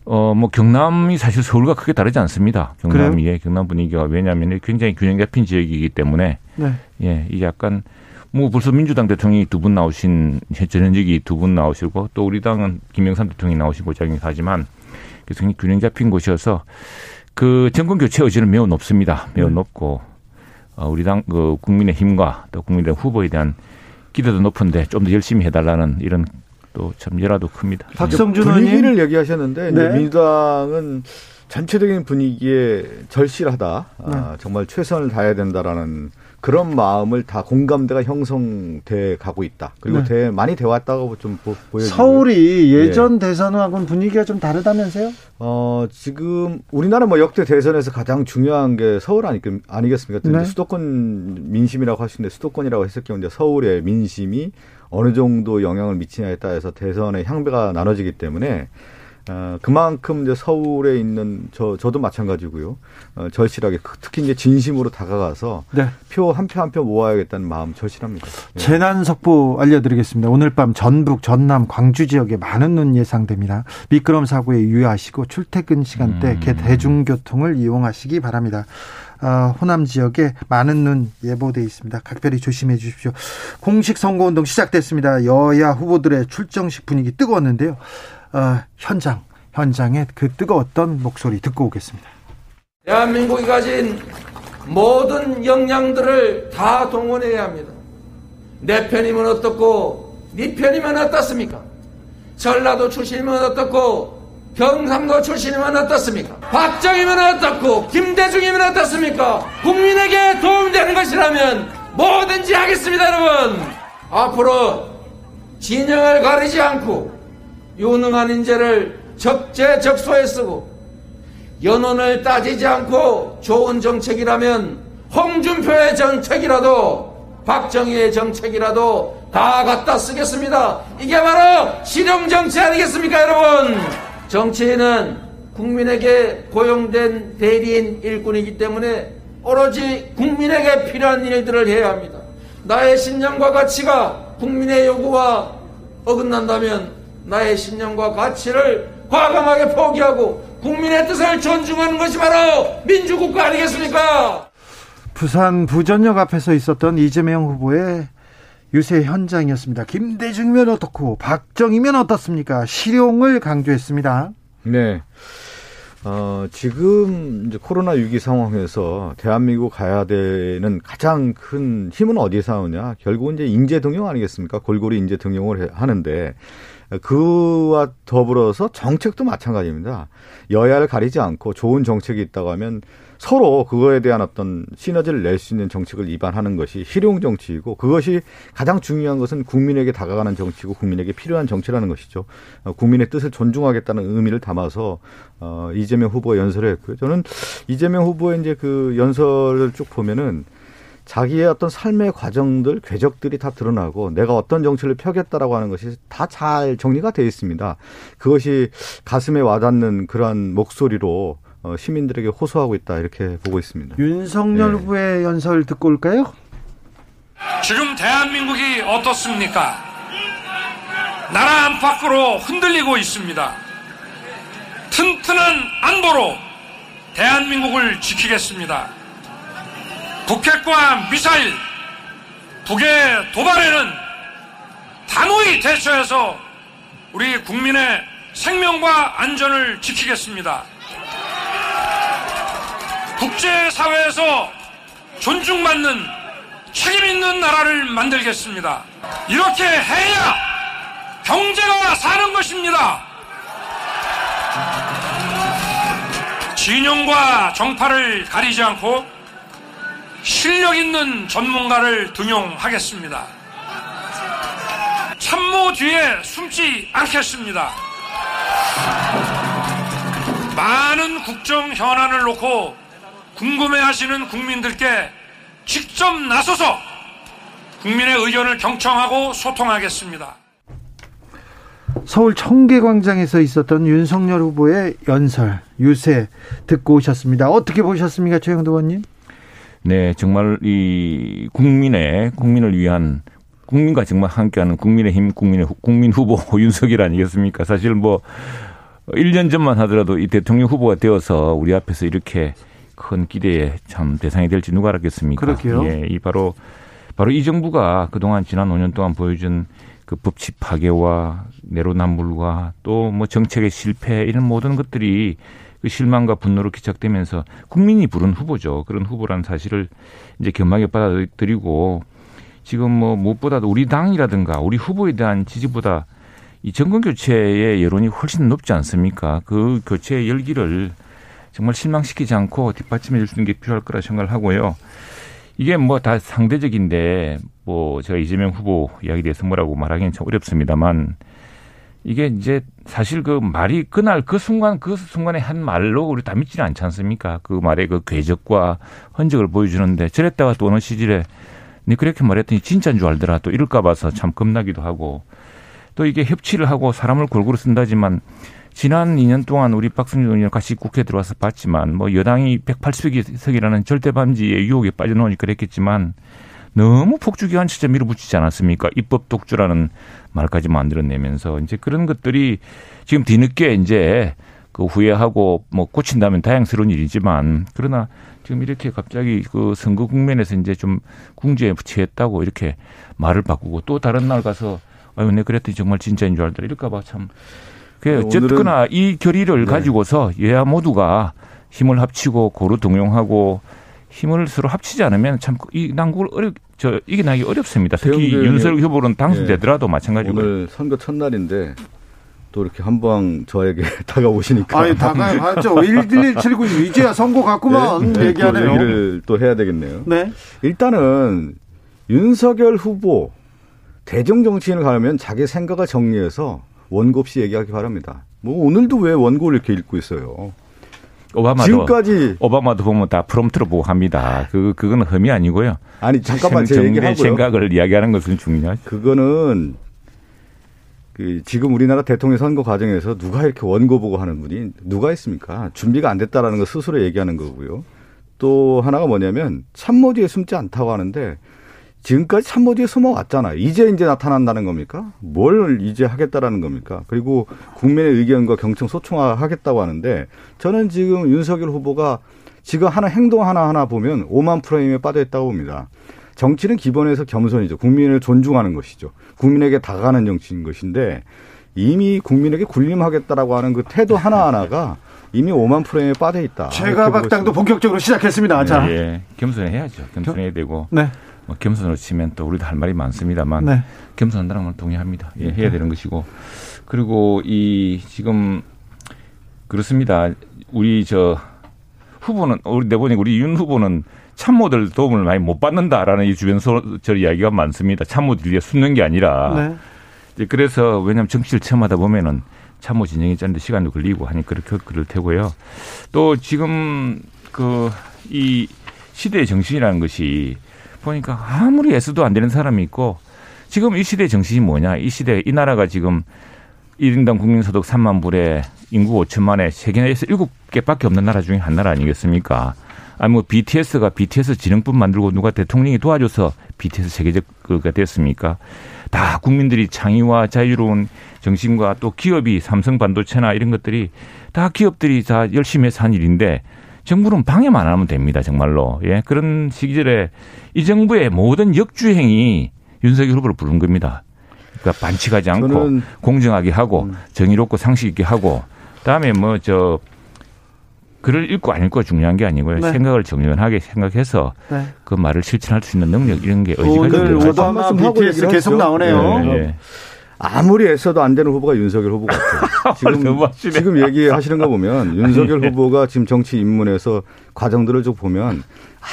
어, 뭐 경남이 사실 서울과 크게 다르지 않습니다. 경남이 예, 경남 분위기가 왜냐하면 굉장히 균형 잡힌 지역이기 때문에 네. 예, 이 약간 뭐 벌써 민주당 대통령이 두 분 나오신 전현직이 두 분 나오시고 또 우리 당은 김영삼 대통령이 나오신 곳이긴 하지만 그래서 균형 잡힌 곳이어서 그 정권 교체 의지는 매우 높습니다. 매우 네. 높고 어, 우리 당 그 국민의 힘과 또 국민의 후보에 대한 기대도 높은데 좀 더 열심히 해달라는 이런 또 참 열화도 큽니다. 박성준 의원을 얘기하셨는데 네. 민주당은 전체적인 분위기에 절실하다. 아, 네. 아, 정말 최선을 다해야 된다라는 그런 마음을 다 공감대가 형성돼 가고 있다. 그리고 네. 대, 많이 돼 왔다고 좀 보, 여지고 서울이 예전 네. 대선하고는 분위기가 좀 다르다면서요? 어, 지금 우리나라 뭐 역대 대선에서 가장 중요한 게 서울 아니, 아니겠습니까? 네. 수도권 민심이라고 하시는데 수도권이라고 했을 경우 이제 서울의 민심이 어느 정도 영향을 미치냐에 따라서 대선의 향배가 나눠지기 때문에 어, 그만큼 이제 서울에 있는 저 저도 마찬가지고요. 어, 절실하게 특히 이제 진심으로 다가가서 네. 표한 표 한 표 모아야겠다는 마음 절실합니다. 예. 재난 속보 알려드리겠습니다. 오늘 밤 전북, 전남, 광주 지역에 많은 눈 예상됩니다. 미끄럼 사고에 유의하시고 출퇴근 시간대 음. 대중교통을 이용하시기 바랍니다. 어, 호남 지역에 많은 눈 예보돼 있습니다. 각별히 조심해 주십시오. 공식 선거운동 시작됐습니다. 여야 후보들의 출정식 분위기 뜨거웠는데요. 어, 현장, 현장의 그 뜨거웠던 목소리 듣고 오겠습니다. 대한민국이 가진 모든 역량들을 다 동원해야 합니다. 내 편이면 어떻고, 네 편이면 어떻습니까? 전라도 출신이면 어떻고, 경상도 출신이면 어떻습니까? 박정희면 어떻고, 김대중이면 어떻습니까? 국민에게 도움되는 것이라면 뭐든지 하겠습니다, 여러분! 앞으로 진영을 가리지 않고, 유능한 인재를 적재적소에 쓰고 연원을 따지지 않고 좋은 정책이라면 홍준표의 정책이라도 박정희의 정책이라도 다 갖다 쓰겠습니다. 이게 바로 실용정치 아니겠습니까, 여러분? 정치인은 국민에게 고용된 대리인 일꾼이기 때문에 오로지 국민에게 필요한 일들을 해야 합니다. 나의 신념과 가치가 국민의 요구와 어긋난다면 나의 신념과 가치를 과감하게 포기하고 국민의 뜻을 존중하는 것이 바로 민주국가 아니겠습니까? 부산 부전역 앞에서 있었던 이재명 후보의 유세 현장이었습니다. 김대중면 어떻고 박정희면 어떻습니까? 실용을 강조했습니다. 네. 어, 지금 이제 코로나 위기 상황에서 대한민국 가야 되는 가장 큰 힘은 어디에서 나오냐? 결국은 이제 인재 등용 아니겠습니까? 골고루 인재 등용을 하는데 그와 더불어서 정책도 마찬가지입니다. 여야를 가리지 않고 좋은 정책이 있다고 하면 서로 그거에 대한 어떤 시너지를 낼 수 있는 정책을 입안하는 것이 실용 정치이고 그것이 가장 중요한 것은 국민에게 다가가는 정치고 국민에게 필요한 정치라는 것이죠. 어, 국민의 뜻을 존중하겠다는 의미를 담아서 어, 이재명 후보가 연설을 했고요. 저는 이재명 후보의 이제 그 연설을 쭉 보면은 자기의 어떤 삶의 과정들, 궤적들이 다 드러나고 내가 어떤 정치를 펴겠다라고 하는 것이 다 잘 정리가 되어 있습니다. 그것이 가슴에 와닿는 그러한 목소리로 어, 시민들에게 호소하고 있다 이렇게 보고 있습니다. 윤석열 네. 후보의 연설 듣고 올까요? 지금 대한민국이 어떻습니까? 나라 안팎으로 흔들리고 있습니다. 튼튼한 안보로 대한민국을 지키겠습니다. 북핵과 미사일, 북의 도발에는 단호히 대처해서 우리 국민의 생명과 안전을 지키겠습니다. 국제사회에서 존중받는 책임 있는 나라를 만들겠습니다. 이렇게 해야 경제가 사는 것입니다. 진영과 정파를 가리지 않고 실력 있는 전문가를 등용하겠습니다. 참모 뒤에 숨지 않겠습니다. 많은 국정 현안을 놓고 궁금해 하시는 국민들께 직접 나서서 국민의 의견을 경청하고 소통하겠습니다. 서울 청계광장에서 있었던 윤석열 후보의 연설, 유세 듣고 오셨습니다. 어떻게 보셨습니까, 최영도 의원님? 네, 정말 이 국민의 국민을 위한 국민과 정말 함께하는 국민의힘 국민의 국민 후보 윤석열 아니겠습니까? 사실 뭐 1년 전만 하더라도 이 대통령 후보가 되어서 우리 앞에서 이렇게 큰 기대에 참 대상이 될지 누가 알았겠습니까? 그렇게요. 예, 이 바로 바로 이 정부가 그동안 지난 5년 동안 보여준 그 법치 파괴와 내로남불과 또 뭐 정책의 실패 이런 모든 것들이 그 실망과 분노로 기착되면서 국민이 부른 후보죠. 그런 후보라는 사실을 이제 겸하게 받아들이고 지금 뭐 무엇보다도 우리 당이라든가 우리 후보에 대한 지지보다 이 정권 교체의 여론이 훨씬 높지 않습니까? 그 교체의 열기를 정말 실망시키지 않고 뒷받침해 줄 수 있는 게 필요할 거라 생각을 하고요. 이게 뭐 다 상대적인데 뭐 제가 이재명 후보 이야기에 대해서 뭐라고 말하기는 참 어렵습니다만 이게 이제 사실 그 말이 그날 그 순간 그 순간에 한 말로 우리 다 믿지는 않지 않습니까? 그 말의 그 궤적과 흔적을 보여주는데 저랬다가 또 어느 시절에 네 그렇게 말했더니 진짜인 줄 알더라 또 이럴까 봐서 참 겁나기도 하고 또 이게 협치를 하고 사람을 골고루 쓴다지만 지난 2년 동안 우리 박승준 의원 같이 국회에 들어와서 봤지만 뭐 여당이 180석이라는 절대 반지의 유혹에 빠져나오니 그랬겠지만 너무 폭주기관처럼 밀어붙이지 않았습니까? 입법 독주라는 말까지 만들어내면서 이제 그런 것들이 지금 뒤늦게 이제 그 후회하고 뭐 고친다면 다양스러운 일이지만 그러나 지금 이렇게 갑자기 그 선거 국면에서 이제 좀 궁지에 취했다고 이렇게 말을 바꾸고 또 다른 날 가서 아유, 내 그랬더니 정말 진짜인 줄 알더라. 이럴까봐 참. 그 어쨌거나 이 결의를 네. 가지고서 여야 모두가 힘을 합치고 고루 동용하고 힘을 서로 합치지 않으면 참 이 난국을 어렵 저 이겨나기 어렵습니다. 특히 윤석열 후보는 당선되더라도 네. 마찬가지고 오늘 선거 첫날인데 또 이렇게 한방 저에게 다가오시니까 아니 다가왔죠. 1179 이제야 선거 같구만 네, 얘기하네요. 얘기를 또 해야 되겠네요. 네. 일단은 윤석열 후보 대중 정치인을 가면 자기 생각을 정리해서 원고 없이 얘기하기 바랍니다. 뭐 오늘도 왜 원고를 이렇게 읽고 있어요. 오바마도 지금까지 오바마도 보면 다 프롬프트로 보고 합니다. 그 그거는 흠이 아니고요. 아니 잠깐만 제 얘기하고요. 생각을 이야기하는 것은 중요하죠. 그거는 그 지금 우리나라 대통령 선거 과정에서 누가 이렇게 원고 보고 하는 분이 누가 있습니까? 준비가 안 됐다라는 거 스스로 얘기하는 거고요. 또 하나가 뭐냐면 참모 뒤에 숨지 않다고 하는데 지금까지 참모 뒤에 숨어왔잖아요. 이제 이제 나타난다는 겁니까? 뭘 이제 하겠다라는 겁니까? 그리고 국민의 의견과 경청 소통하겠다고 하는데 저는 지금 윤석열 후보가 지금 하는 행동 하나하나 보면 오만 프레임에 빠져 있다고 봅니다. 정치는 기본에서 겸손이죠. 국민을 존중하는 것이죠. 국민에게 다가가는 정치인 것인데 이미 국민에게 군림하겠다라고 하는 그 태도 하나하나가 이미 오만 프레임에 빠져 있다. 제가 박당도 본격적으로 시작했습니다. 네, 자, 예. 겸손해야죠. 겸손해야 되고. 네. 뭐 겸손으로 치면 또 우리도 할 말이 많습니다만 네. 겸손한다는 건 동의합니다. 예, 해야 되는 것이고 그리고 이 지금 그렇습니다. 우리 저 후보는 우리 내보니 우리 윤 후보는 참모들 도움을 많이 못 받는다라는 이 주변 저 이야기가 많습니다. 참모들이 숨는 게 아니라 네. 이제 그래서 왜냐하면 정치를 체험하다 보면은 참모 진영이 짜는데 시간도 걸리고 하니 그렇게 그럴 테고요. 또 지금 그 이 시대의 정신이라는 것이 보니까 아무리 애써도 안 되는 사람이 있고 지금 이 시대의 정신이 뭐냐. 이 시대, 이 나라가 지금 1인당 국민소득 3만 불에 인구 5천만에 세계에서 7개밖에 없는 나라 중에 한 나라 아니겠습니까? 아니 뭐 BTS가 BTS 진흥법 만들고 누가 대통령이 도와줘서 BTS 세계적가 됐습니까? 다 국민들이 창의와 자유로운 정신과 또 기업이 삼성 반도체나 이런 것들이 다 기업들이 다 열심히 해서 한 일인데 정부는 방해만 하면 됩니다. 정말로. 예. 그런 시기절에 이 정부의 모든 역주행이 윤석열 후보를 부른 겁니다. 그러니까 반칙하지 않고 공정하게 하고 음. 정의롭고 상식 있게 하고 그다음에 뭐 저 글을 읽고 안 읽고 중요한 게 아니고요. 네. 생각을 정연하게 생각해서 네. 그 말을 실천할 수 있는 능력 이런 게 의지가 오늘 오바마 BTS 계속 나오네요. 네, 네. 아무리 애써도 안 되는 후보가 윤석열 후보 같아요. 지금, 지금 얘기하시는 거 보면 윤석열 후보가 지금 정치 입문에서 과정들을 좀 보면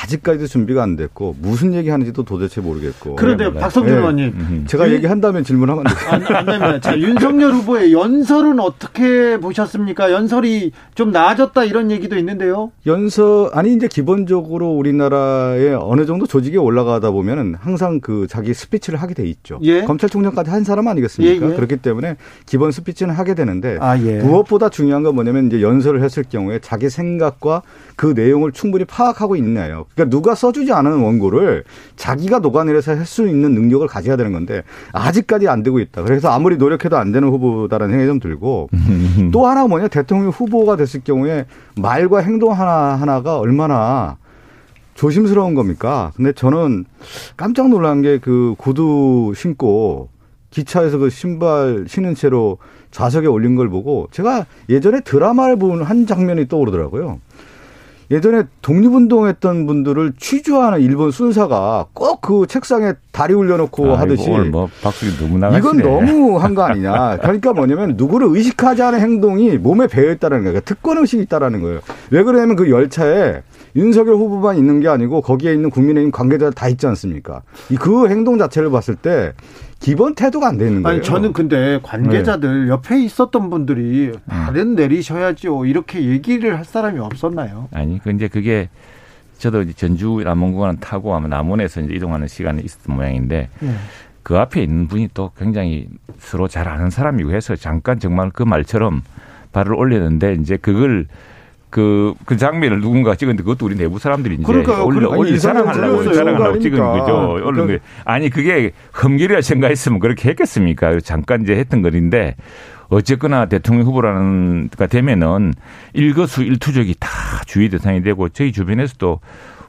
아직까지도 준비가 안 됐고 무슨 얘기하는지도 도대체 모르겠고. 그런데 네, 박성준 네. 의원님, 네. 제가 유... 얘기한다면 질문하면 안 되죠. 안, 됩니다. 자, 윤석열 후보의 연설은 어떻게 보셨습니까? 연설이 좀 나아졌다 이런 얘기도 있는데요. 연설 아니 이제 기본적으로 우리나라에 어느 정도 조직에 올라가다 보면은 항상 그 자기 스피치를 하게 돼 있죠. 예? 검찰총장까지 한 사람 아니겠습니까? 예, 예. 그렇기 때문에 기본 스피치는 하게 되는데 아, 예. 무엇보다 중요한 건 뭐냐면 이제 연설을 했을 경우에 자기 생각과 그 내용 내용을 충분히 파악하고 있나요? 그러니까 누가 써주지 않은 원고를 자기가 녹아내려서 할 수 있는 능력을 가져야 되는 건데 아직까지 안 되고 있다. 그래서 아무리 노력해도 안 되는 후보다라는 생각이 좀 들고 또 하나 뭐냐 대통령 후보가 됐을 경우에 말과 행동 하나 하나가 얼마나 조심스러운 겁니까? 근데 저는 깜짝 놀란 게 그 구두 신고 기차에서 그 신발 신은 채로 좌석에 올린 걸 보고 제가 예전에 드라마를 본 한 장면이 떠오르더라고요. 예전에 독립운동했던 분들을 취조하는 일본 순사가 꼭 그 책상에 다리 올려놓고 하듯이 뭐 박수 너무 나가시네. 이건 너무 한 거 아니냐. 그러니까 뭐냐면 누구를 의식하지 않은 행동이 몸에 배어 있다는 거예요. 특권 의식이 있다라는 거예요. 왜 그러냐면 그 열차에 윤석열 후보만 있는 게 아니고 거기에 있는 국민의힘 관계자들 다 있지 않습니까? 그 행동 자체를 봤을 때 기본 태도가 안 되는 거예요. 아니 저는 근데 관계자들 네. 옆에 있었던 분들이 발은 음. 내리셔야죠. 이렇게 얘기를 할 사람이 없었나요? 아니 근데 그게 저도 이제 전주 남원공원 타고 아마 남원에서 이제 이동하는 시간이 있었던 모양인데 네. 그 앞에 있는 분이 또 굉장히 서로 잘 아는 사람이고 해서 잠깐 정말 그 말처럼 발을 올렸는데 이제 그걸 그, 그 장면을 누군가 찍었는데 그것도 우리 내부 사람들이 이제 그러니까요. 올려, 올려 자랑하려고, 자랑하려고 찍은 거죠. 그러니까. 그 아니, 그게 흠결이라 생각했으면 그렇게 했겠습니까? 잠깐 이제 했던 거인데 어쨌거나 대통령 후보라는 가 되면은 일거수 일투족이 다 주의 대상이 되고 저희 주변에서도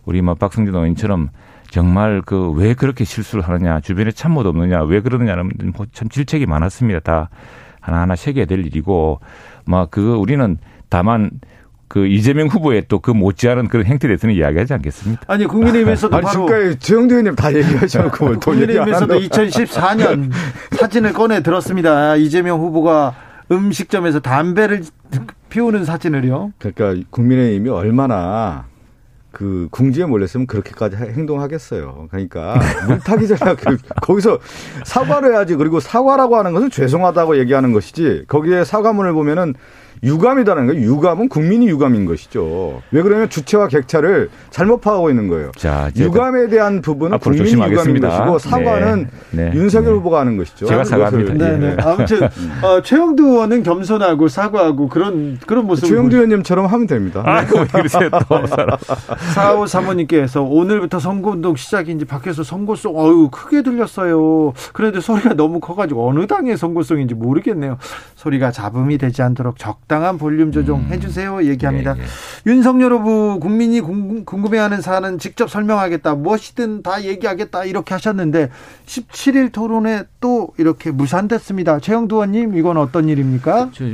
우리 뭐 박성준 의원처럼 정말 그 왜 그렇게 실수를 하느냐 주변에 참모도 없느냐 왜 그러느냐는 뭐참 질책이 많았습니다. 다 하나하나 새겨야 될 일이고 뭐 그거 우리는 다만 그 이재명 후보의 또 그 못지않은 그런 행태에 대해서는 이야기하지 않겠습니까? 아니 국민의힘에서도 아니, 바로 지금까지 의원님 다 얘기하셔놓고 뭐 국민의힘에서도 2014년 사진을 꺼내 들었습니다. 이재명 후보가 음식점에서 담배를 피우는 사진을요. 그러니까 국민의힘이 얼마나 그 궁지에 몰렸으면 그렇게까지 행동하겠어요. 그러니까 물타기 전에 그 거기서 사과를 해야지. 그리고 사과라고 하는 것은 죄송하다고 얘기하는 것이지. 거기에 사과문을 보면은 유감이다는 거예요. 유감은 국민이 유감인 것이죠. 왜 그러냐면 주체와 객차를 잘못 파악하고 있는 거예요. 자, 유감에 대한 부분은 국민이 유감인 것이고 사과는 네. 네. 윤석열 네. 후보가 하는 것이죠. 제가 사과합니다. 네, 네. 아무튼 어, 최영두 의원은 겸손하고 사과하고 그런 그런 모습. 최영두 의원님처럼 하면 됩니다. 아, 그러세요 또. 사오 사모님께서 오늘부터 선거운동 시작인지 밖에서 선거송 어유 크게 들렸어요. 그런데 소리가 너무 커가지고 어느 당의 선거송인지 모르겠네요. 소리가 잡음이 되지 않도록 적당. 적당한 볼륨 조정 음. 해주세요. 얘기합니다. 예, 예. 윤석열 후보 국민이 궁금해하는 사안은 직접 설명하겠다. 무엇이든 다 얘기하겠다. 이렇게 하셨는데 17일 토론에 또 이렇게 무산됐습니다. 최영두 의원님 이건 어떤 일입니까? 저,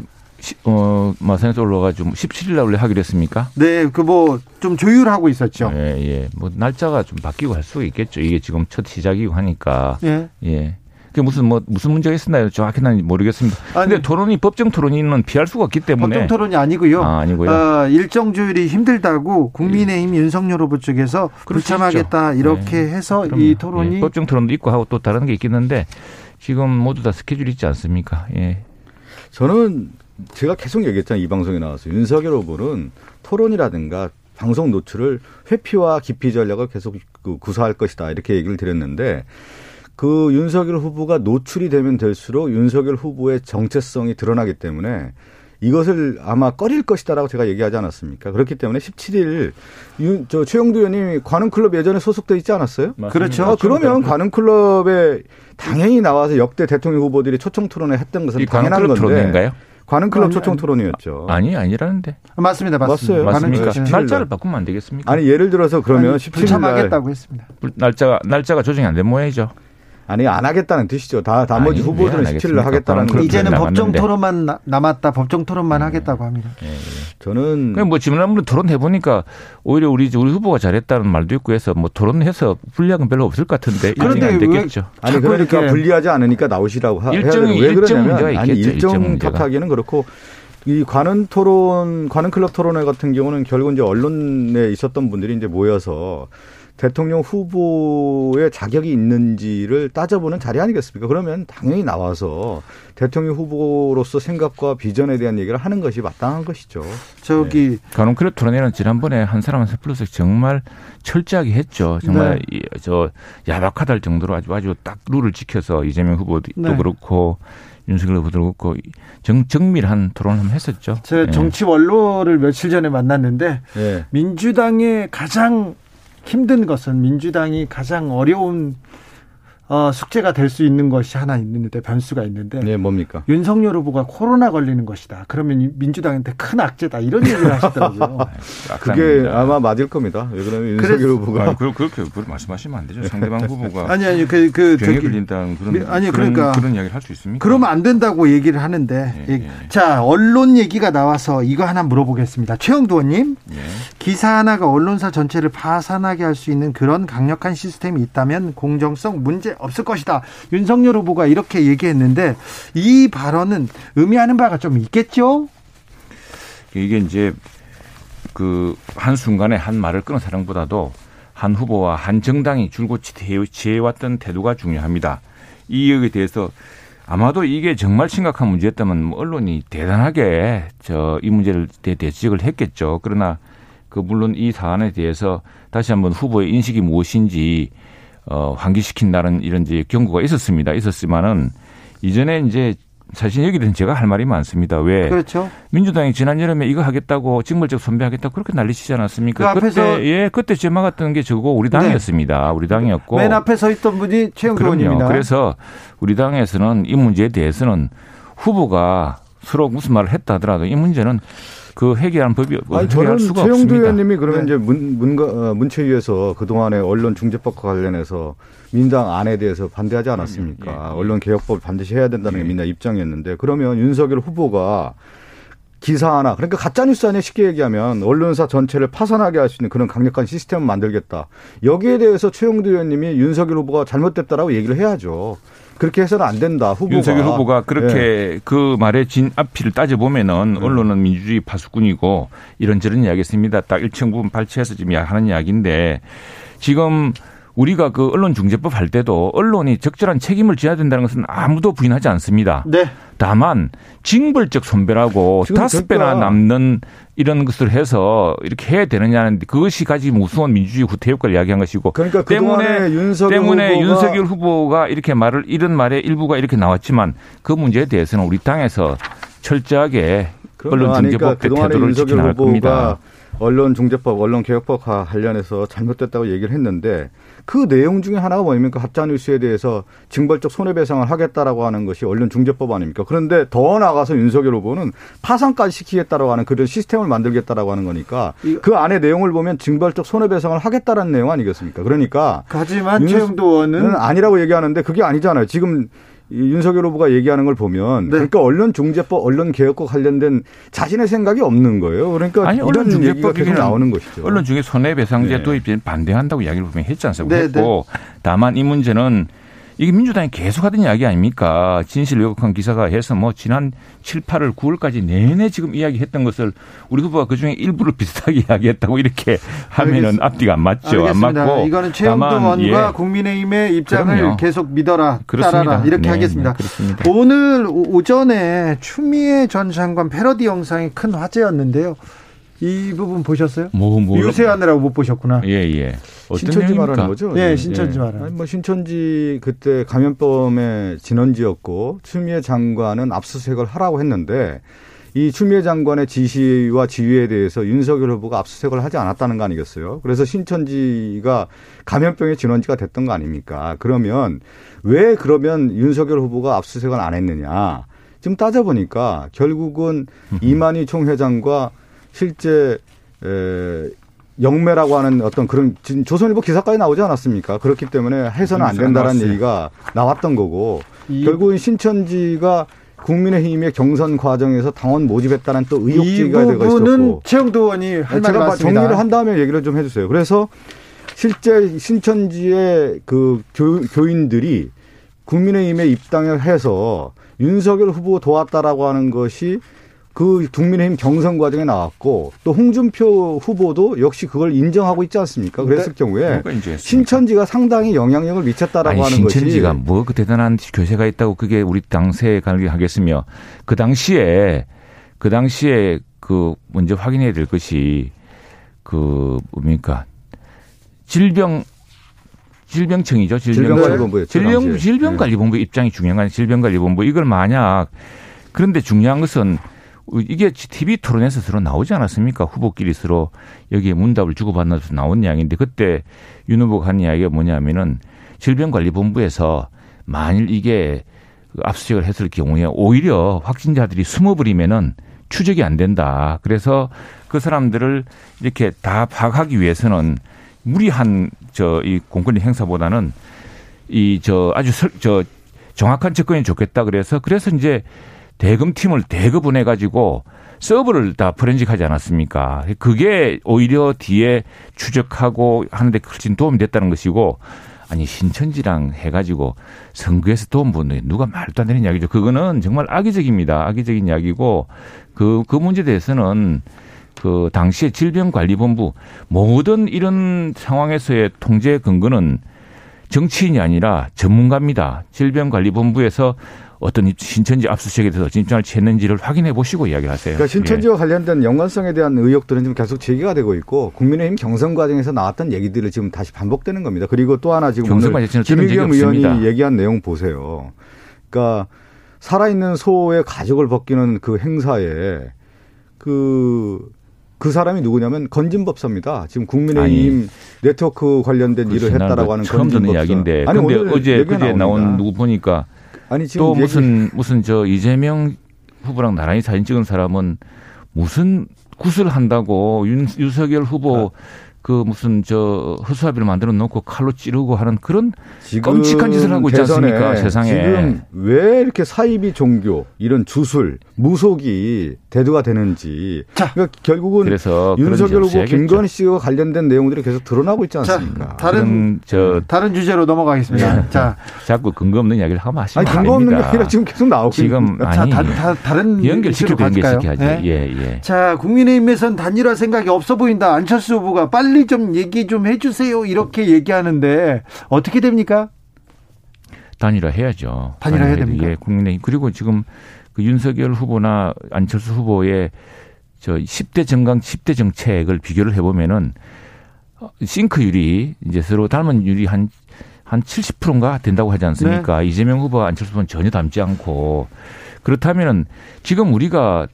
어, 마산에서 올라가지고 17일 날 원래 하기로 했습니까? 네, 그 뭐 좀 조율하고 있었죠. 예, 예. 뭐 날짜가 좀 바뀌고 할수 있겠죠. 이게 지금 첫 시작이고 하니까. 예. 예. 그게 무슨 뭐 무슨 문제가 있었나요? 정확히는 모르겠습니다. 아니, 근데 토론이 법정 토론이는 피할 수가 없기 때문에 법정 토론이 아니고요. 아, 아니고요. 어, 일정 조율이 힘들다고 국민의힘 예. 윤석열 후보 쪽에서 불참하겠다 이렇게 네. 해서 그럼요. 이 토론이 예. 법정 토론도 있고 하고 또 다른 게 있겠는데 지금 모두 다 스케줄이 있지 않습니까? 예. 저는 제가 계속 얘기했잖아요. 이 방송에 나와서 윤석열 후보는 토론이라든가 방송 노출을 회피와 기피 전략을 계속 그 구사할 것이다 이렇게 얘기를 드렸는데 그 윤석열 후보가 노출이 되면 될수록 윤석열 후보의 정체성이 드러나기 때문에 이것을 아마 꺼릴 것이다라고 제가 얘기하지 않았습니까? 그렇기 때문에 17일 윤, 저 최영두 의원님이 관훈클럽 예전에 소속돼 있지 않았어요? 맞습니다. 그렇죠. 아, 그러면 관훈클럽에 당연히 나와서 역대 대통령 후보들이 초청 토론을 했던 것은 당연한 건데. 토론인가요? 관훈클럽 초청 토론이었죠. 아니 아니라는데. 맞습니다, 맞습니다. 맞습니다. 맞습니까? 날짜를 바꾸면 안 되겠습니까? 아니 예를 들어서 그러면 17일 참하겠다고 했습니다. 날짜가 날짜가 조정이 안 된 모양이죠. 아니 안 하겠다는 뜻이죠. 다 나머지 아니, 후보들은 네, 17일 하겠다는 거. 이제는 법정 토론만 남았다. 법정 토론만 네. 하겠다고 합니다. 네. 저는 뭐 지난번 토론 해 보니까 오히려 우리 우리 후보가 잘했다는 말도 있고 해서 뭐 토론해서 불리한 별로 없을 것 같은데 그런데 안 되겠죠. 아니 그러니까 불리하지 않으니까 나오시라고 하, 일정, 해야 되는 왜 그러냐면 아니 일정, 일정 탓하기는 그렇고 이 관훈 토론, 관훈 클럽 토론회 같은 경우는 결국 이제 언론에 있었던 분들이 이제 모여서 대통령 후보의 자격이 있는지를 따져보는 자리 아니겠습니까? 그러면 당연히 나와서 대통령 후보로서 생각과 비전에 대한 얘기를 하는 것이 마땅한 것이죠. 저기 네. 가놈크레 토론회는 지난번에 한 사람 한사 플러스 정말 철저하게 했죠. 정말 네. 저 야박하다 정도로 아주 아주 딱 룰을 지켜서 이재명 후보도 네. 그렇고 윤석열 후보도 그렇고 정, 정밀한 토론을 한번 했었죠. 제가 네. 정치 원로를 며칠 전에 만났는데 네. 민주당의 가장 힘든 것은 민주당이 가장 어려운 어, 숙제가 될 수 있는 것이 하나 있는데 변수가 있는데 네 뭡니까? 윤석열 후보가 코로나 걸리는 것이다. 그러면 민주당한테 큰 악재다. 이런 얘기를 하시더라고요. 그게 아마 맞을 겁니다. 왜 그러면 윤석열 후보가. 아니, 그렇게 그렇게 말씀하시면 안 되죠. 상대방 후보가 아니 아니 그, 그 병에 걸린다는 그런 아니 그런, 그러니까 그런 이야기를 할 수 있습니까? 그러면 안 된다고 얘기를 하는데 예, 예. 자 언론 얘기가 나와서 이거 하나 물어보겠습니다. 최영두 의원님 예. 기사 하나가 언론사 전체를 파산하게 할 수 있는 그런 강력한 시스템이 있다면 공정성 문제 없을 것이다. 윤석열 후보가 이렇게 얘기했는데 이 발언은 의미하는 바가 좀 있겠죠? 이게 이제 그 한 순간에 한 말을 끊은 사람보다도 한 후보와 한 정당이 줄곧 취해왔던 태도가 중요합니다. 이 여기에 대해서 아마도 이게 정말 심각한 문제였다면 뭐 언론이 대단하게 저 이 문제를 대지적을 했겠죠. 그러나 그 물론 이 사안에 대해서 다시 한번 후보의 인식이 무엇인지 어, 환기시킨다는 이런 이제 경고가 있었습니다. 있었지만은 이전에 이제 사실 여기 대해서 제가 할 말이 많습니다. 왜? 그렇죠. 민주당이 지난 여름에 이거 하겠다고 징벌적 선배하겠다고 그렇게 난리치지 않았습니까? 그 그때 예, 그때 제 막았던 게 저거 우리 네. 당이었습니다. 네. 우리 당이었고. 맨 앞에 서 있던 분이 최영도 의원입니다. 그래서 우리 당에서는 이 문제에 대해서는 후보가 서로 무슨 말을 했다 하더라도 이 문제는 그 해결하는 법이 아니, 저는 최영두 의원님이 그러면 네. 이제 문, 문, 어, 문체위에서 그동안에 언론 중재법과 관련해서 민당 안에 대해서 반대하지 않았습니까? 예, 예. 언론 개혁법을 반드시 해야 된다는 게 예. 민당 입장이었는데 그러면 윤석열 후보가 기사 하나 그러니까 가짜 뉴스 아니에 쉽게 얘기하면 언론사 전체를 파산하게 할 수 있는 그런 강력한 시스템을 만들겠다. 여기에 대해서 최영두 의원님이 윤석열 후보가 잘못됐다라고 얘기를 해야죠. 그렇게 해서는 안 된다. 후보가. 윤석열 후보가 그렇게 네. 그 말의 진 앞뒤를 따져보면은 네. 언론은 민주주의 파수꾼이고 이런저런 이야기 했습니다. 딱 일정 부분 발췌해서 지금 하는 이야기인데 지금 우리가 그 언론중재법 할 때도 언론이 적절한 책임을 져야 된다는 것은 아무도 부인하지 않습니다. 네. 다만 징벌적 손배라고 다섯 배나 남는 이런 것을 해서 이렇게 해야 되느냐는 그것이 가지고 무서운 민주주의 후퇴 효과를 이야기한 것이고 그러니까 때문에 윤석열 때문에 후보가 윤석열 후보가 이렇게 말을 이런 말의 일부가 이렇게 나왔지만 그 문제에 대해서는 우리 당에서 철저하게 언론중재법 그러니까 태도를 지켜나갈 겁니다. 언론중재법, 언론개혁법 관련해서 잘못됐다고 얘기를 했는데 그 내용 중에 하나가 뭐입니까? 가짜뉴스에 대해서 징벌적 손해배상을 하겠다라고 하는 것이 언론중재법 아닙니까? 그런데 더 나가서 윤석열 후보는 파산까지 시키겠다라고 하는 그런 시스템을 만들겠다라고 하는 거니까 그 안에 내용을 보면 징벌적 손해배상을 하겠다라는 내용 아니겠습니까? 그러니까 하지만 최영도 의원은 아니라고 얘기하는데 그게 아니잖아요. 지금 윤석열 후보가 얘기하는 걸 보면 네. 그러니까 언론 중재법, 언론 개혁과 관련된 자신의 생각이 없는 거예요. 그러니까 아니, 이런 얘기가 계속 나오는 것이죠. 언론 중에 손해배상제 네. 도입에 반대한다고 이야기를 분명히 했지 않습니까? 네, 했고 네. 다만 이 문제는 이게 민주당이 계속 하던 이야기 아닙니까? 진실 왜곡한 기사가 해서 뭐 지난 7, 8월, 9월까지 내내 지금 이야기했던 것을 우리 후보가 그 중에 일부를 비슷하게 이야기했다고 이렇게 하면은 알겠습니다. 앞뒤가 안 맞죠. 알겠습니다. 안 맞고. 이거는 최영도 의원과 예. 국민의힘의 입장을 그럼요. 계속 믿어라, 그렇습니다. 따라라 이렇게 네, 하겠습니다. 네, 오늘 오전에 추미애 전 장관 패러디 영상이 큰 화제였는데요. 이 부분 보셨어요? 뭐, 뭐. 유세하느라고 못 보셨구나. 예, 예. 신천지 말하는 거죠? 네, 신천지 예. 말하는. 뭐 신천지 그때 감염병의 진원지였고 추미애 장관은 압수수색을 하라고 했는데 이 추미애 장관의 지시와 지휘에 대해서 윤석열 후보가 압수수색을 하지 않았다는 거 아니겠어요? 그래서 신천지가 감염병의 진원지가 됐던 거 아닙니까? 그러면 왜 그러면 윤석열 후보가 압수수색을 안 했느냐? 지금 따져보니까 결국은 이만희 총회장과 실제 에, 영매라고 하는 어떤 그런 조선일보 기사까지 나오지 않았습니까? 그렇기 때문에 해서는 안 된다라는 얘기가 나왔던 거고 결국은 신천지가 국민의힘의 경선 과정에서 당원 모집했다는 또 의혹 제기가 되고 있었고 최영도 의원이 할 말이 많습니다. 정리를 한 다음에 얘기를 좀 해주세요. 그래서 실제 신천지의 그 교, 교인들이 국민의힘에 입당을 해서 윤석열 후보 도왔다라고 하는 것이 그 국민의힘 경선 과정에 나왔고 또 홍준표 후보도 역시 그걸 인정하고 있지 않습니까? 그랬을 네. 경우에 신천지가 상당히 영향력을 미쳤다라고 아니, 하는 신천지가 것이 신천지가 뭐 그 대단한 교세가 있다고 그게 우리 당세에 관계하겠으며 그 당시에 그 당시에 그 먼저 확인해야 될 것이 그 뭡니까 질병 질병청이죠. 질병관리본부요. 질병 질병관리본부 네. 입장이 중요한 질병관리본부 이걸 만약 그런데 중요한 것은 이게 TV 토론에서 서로 나오지 않았습니까? 후보끼리 서로 여기에 문답을 주고받는 서 나온 이야기인데 그때 윤 후보가 한 이야기가 뭐냐면은 질병관리본부에서 만일 이게 압수수색을 했을 경우에 오히려 확진자들이 숨어버리면은 추적이 안 된다. 그래서 그 사람들을 이렇게 다 파악하기 위해서는 무리한 저 이 공권력 행사보다는 이 저 아주 설, 저 정확한 접근이 좋겠다 그래서 그래서 이제 대금팀을 대급보내 가지고 서버를 다 포렌식하지 않았습니까? 그게 오히려 뒤에 추적하고 하는데 훨씬 도움이 됐다는 것이고 아니 신천지랑 해가지고 선거에서 도움 보는 누가 말도 안 되는 이야기죠. 그거는 정말 악의적입니다. 악의적인 이야기고 그, 그 문제에 대해서는 그 당시에 질병관리본부 모든 이런 상황에서의 통제 근거는 정치인이 아니라 전문가입니다. 질병관리본부에서 어떤 신천지 압수수색에 대해서 진정을 취했는지를 확인해 보시고 이야기를 하세요. 그러니까 신천지와 예. 관련된 연관성에 대한 의혹들은 지금 계속 제기가 되고 있고 국민의힘 경선 과정에서 나왔던 얘기들을 지금 다시 반복되는 겁니다. 그리고 또 하나 지금 오늘 김의겸 의원이 얘기한 내용 보세요. 그러니까 살아있는 소의 가죽을 벗기는 그 행사에 그, 그 사람이 누구냐면 건진법사입니다. 지금 국민의힘 아니, 네트워크 관련된 일을 했다라고 하는 처음 듣는 이야기인데. 아니, 근데 어제, 그제 나온 누구 보니까 아니, 지금 또 무슨, 얘기... 무슨 저 이재명 후보랑 나란히 사진 찍은 사람은 무슨 구슬 한다고 윤, 윤석열 후보 아. 그 무슨 저 허수아비를 만들어 놓고 칼로 찌르고 하는 그런 끔찍한 짓을 하고 있지 않습니까 세상에 지금 왜 이렇게 사이비 종교 이런 주술 무속이 대두가 되는지 자, 그러니까 결국은 그래서 윤석열 후보 김건희 씨와 관련된 내용들이 계속 드러나고 있지 않습니까? 자, 다른 저 다른 주제로 넘어가겠습니다. 네. 자, 자꾸 근거 없는 이야기를 하면 하시면 아니, 근거 없는 게 아니라 지금 계속 나오고 지금 아니 자, 다, 다, 른 연결시켜도 연결시켜야죠. 네? 예, 예. 자, 국민의힘에선 단일화 생각이 없어 보인다. 안철수 후보가 빨리 좀 얘기 좀 해주세요. 이렇게 얘기하는데 어떻게 됩니까? 단일화 해야죠. 단일화 해야 됩니까? 예, 국민의힘 그리고 지금 그 윤석열 후보나 안철수 후보의 저 10대 정강 10대 정책을 비교를 해보면은 싱크율이 이제 서로 닮은 율이 한, 한 70%인가 된다고 하지 않습니까? 네. 이재명 후보와 안철수 후보는 전혀 닮지 않고 그렇다면은 지금 우리가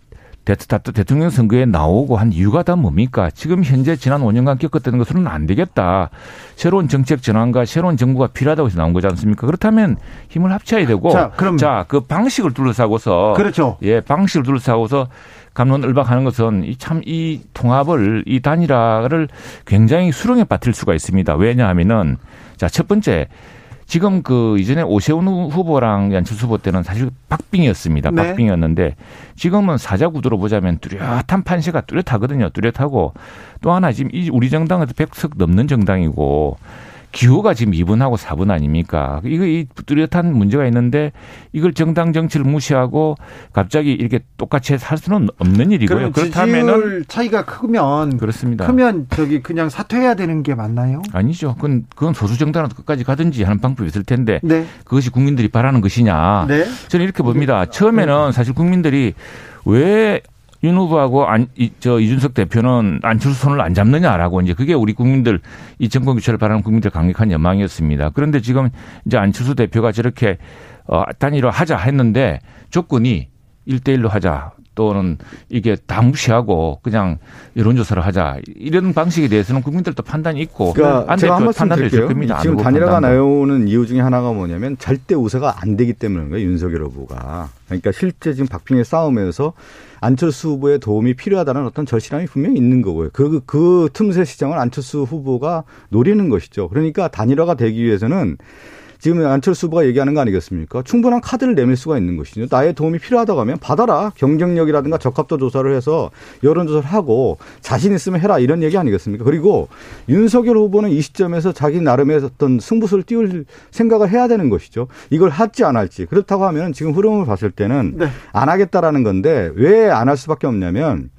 대통령 선거에 나오고 한 이유가 다 뭡니까? 지금 현재 지난 5년간 겪었던 것으로는 안 되겠다. 새로운 정책 전환과 새로운 정부가 필요하다고 해서 나온 거지 않습니까? 그렇다면 힘을 합쳐야 되고 자, 그럼 자, 그 방식을 둘러싸고서 그렇죠. 예, 방식을 둘러싸고서 감론을박하는 것은 이 참이 이 통합을 이 단일화를 굉장히 수렁에 빠뜨릴 수가 있습니다. 왜냐하면은 자, 첫 번째 지금 그 이전에 오세훈 후보랑 안철수 후보 때는 사실 박빙이었습니다. 네. 박빙이었는데 지금은 사자 구도로 보자면 뚜렷한 판세가 뚜렷하거든요. 뚜렷하고 또 하나 지금 이 우리 정당은 100석 넘는 정당이고 기호가 지금 2분하고 4분 아닙니까? 이거 이 뚜렷한 문제가 있는데 이걸 정당 정치를 무시하고 갑자기 이렇게 똑같이 할 수는 없는 일이고요. 그렇다면은 차이가 크면 그렇습니다. 크면 저기 그냥 사퇴해야 되는 게 맞나요? 아니죠. 그건 그건 소수 정당으로 끝까지 가든지 하는 방법이 있을 텐데 네. 그것이 국민들이 바라는 것이냐? 네. 저는 이렇게 봅니다. 처음에는 사실 국민들이 왜 윤 후보하고 안, 이, 저 이준석 대표는 안철수 손을 안 잡느냐라고 이제 그게 우리 국민들 이 정권 교체를 바라는 국민들 강력한 연망이었습니다. 그런데 지금 이제 안철수 대표가 저렇게 어, 단일화 하자 했는데 조건이 1대1로 하자. 또는 이게 다 무시하고 그냥 여론조사를 하자 이런 방식에 대해서는 국민들도 판단이 있고 그러니까 제가 한 말씀 드릴게요. 지금 단일화가 나오는 이유 중에 하나가 뭐냐면 절대 우세가 안 되기 때문인 거예요. 윤석열 후보가. 그러니까 실제 지금 박빙의 싸움에서 안철수 후보의 도움이 필요하다는 어떤 절실함이 분명히 있는 거고요. 그, 그 틈새 시장을 안철수 후보가 노리는 것이죠. 그러니까 단일화가 되기 위해서는 지금 안철수 후보가 얘기하는 거 아니겠습니까? 충분한 카드를 내밀 수가 있는 것이죠. 나의 도움이 필요하다고 하면 받아라. 경쟁력이라든가 적합도 조사를 해서 여론조사를 하고 자신 있으면 해라 이런 얘기 아니겠습니까? 그리고 윤석열 후보는 이 시점에서 자기 나름의 어떤 승부수를 띄울 생각을 해야 되는 것이죠. 이걸 할지 안 할지. 그렇다고 하면 지금 흐름을 봤을 때는 네. 안 하겠다라는 건데 왜 안 할 수밖에 없냐면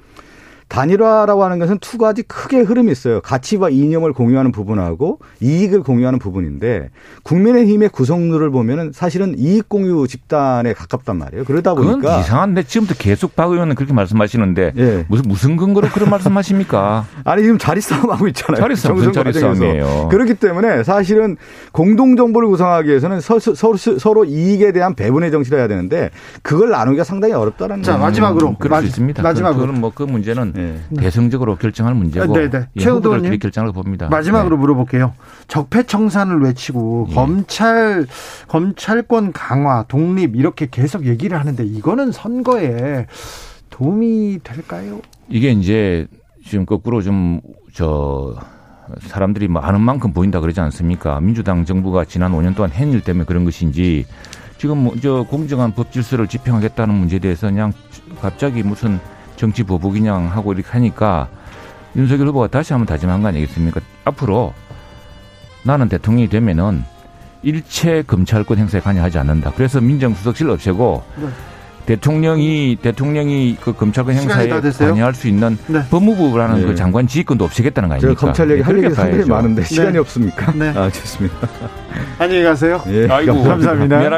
단일화라고 하는 것은 두 가지 크게 흐름이 있어요. 가치와 이념을 공유하는 부분하고 이익을 공유하는 부분인데 국민의힘의 구성률을 보면은 사실은 이익 공유 집단에 가깝단 말이에요. 그러다 보니까 그건 이상한데 지금부터 계속 박 의원은 그렇게 말씀하시는데 예. 무슨 무슨 근거로 그런 말씀하십니까? 아니 지금 자리 싸움하고 있잖아요. 자리 싸움 무슨 자리 싸움이에요. 그렇기 때문에 사실은 공동 정보를 구성하기 위해서는 서, 서로, 서로 이익에 대한 배분의 정치를 해야 되는데 그걸 나누기가 상당히 어렵다는 자 마지막으로 음, 그럴 수 있습니다. 마지막으로 그건 뭐그 문제는 네. 대승적으로 결정할 문제고 네네. 네. 예, 최우도님 결정을 봅니다. 마지막으로 네. 물어볼게요. 적폐청산을 외치고 예. 검찰 검찰권 강화, 독립 이렇게 계속 얘기를 하는데 이거는 선거에 도움이 될까요? 이게 이제 지금 거꾸로 좀 저 사람들이 뭐 아는 만큼 보인다 그러지 않습니까? 민주당 정부가 지난 5년 동안 한일 때문에 그런 것인지 지금 뭐저 공정한 법 질서를 집행하겠다는 문제에 대해서 그냥 갑자기 무슨 정치 보복이냥 하고 이렇게 하니까 윤석열 후보가 다시 한번 다짐한 거 아니겠습니까? 앞으로 나는 대통령이 되면은 일체 검찰권 행사에 관여하지 않는다. 그래서 민정수석실 없애고 네. 대통령이 대통령이 그 검찰권 행사에 관여할 수 있는 네. 법무부라는 네. 그 장관 지휘권도 없애겠다는 거 아닙니까? 제가 검찰 얘기 할 얘기 상당히 많은데 시간이 네. 없습니까? 네. 아 좋습니다. 안녕히 가세요. 예. 아이고 감사합니다.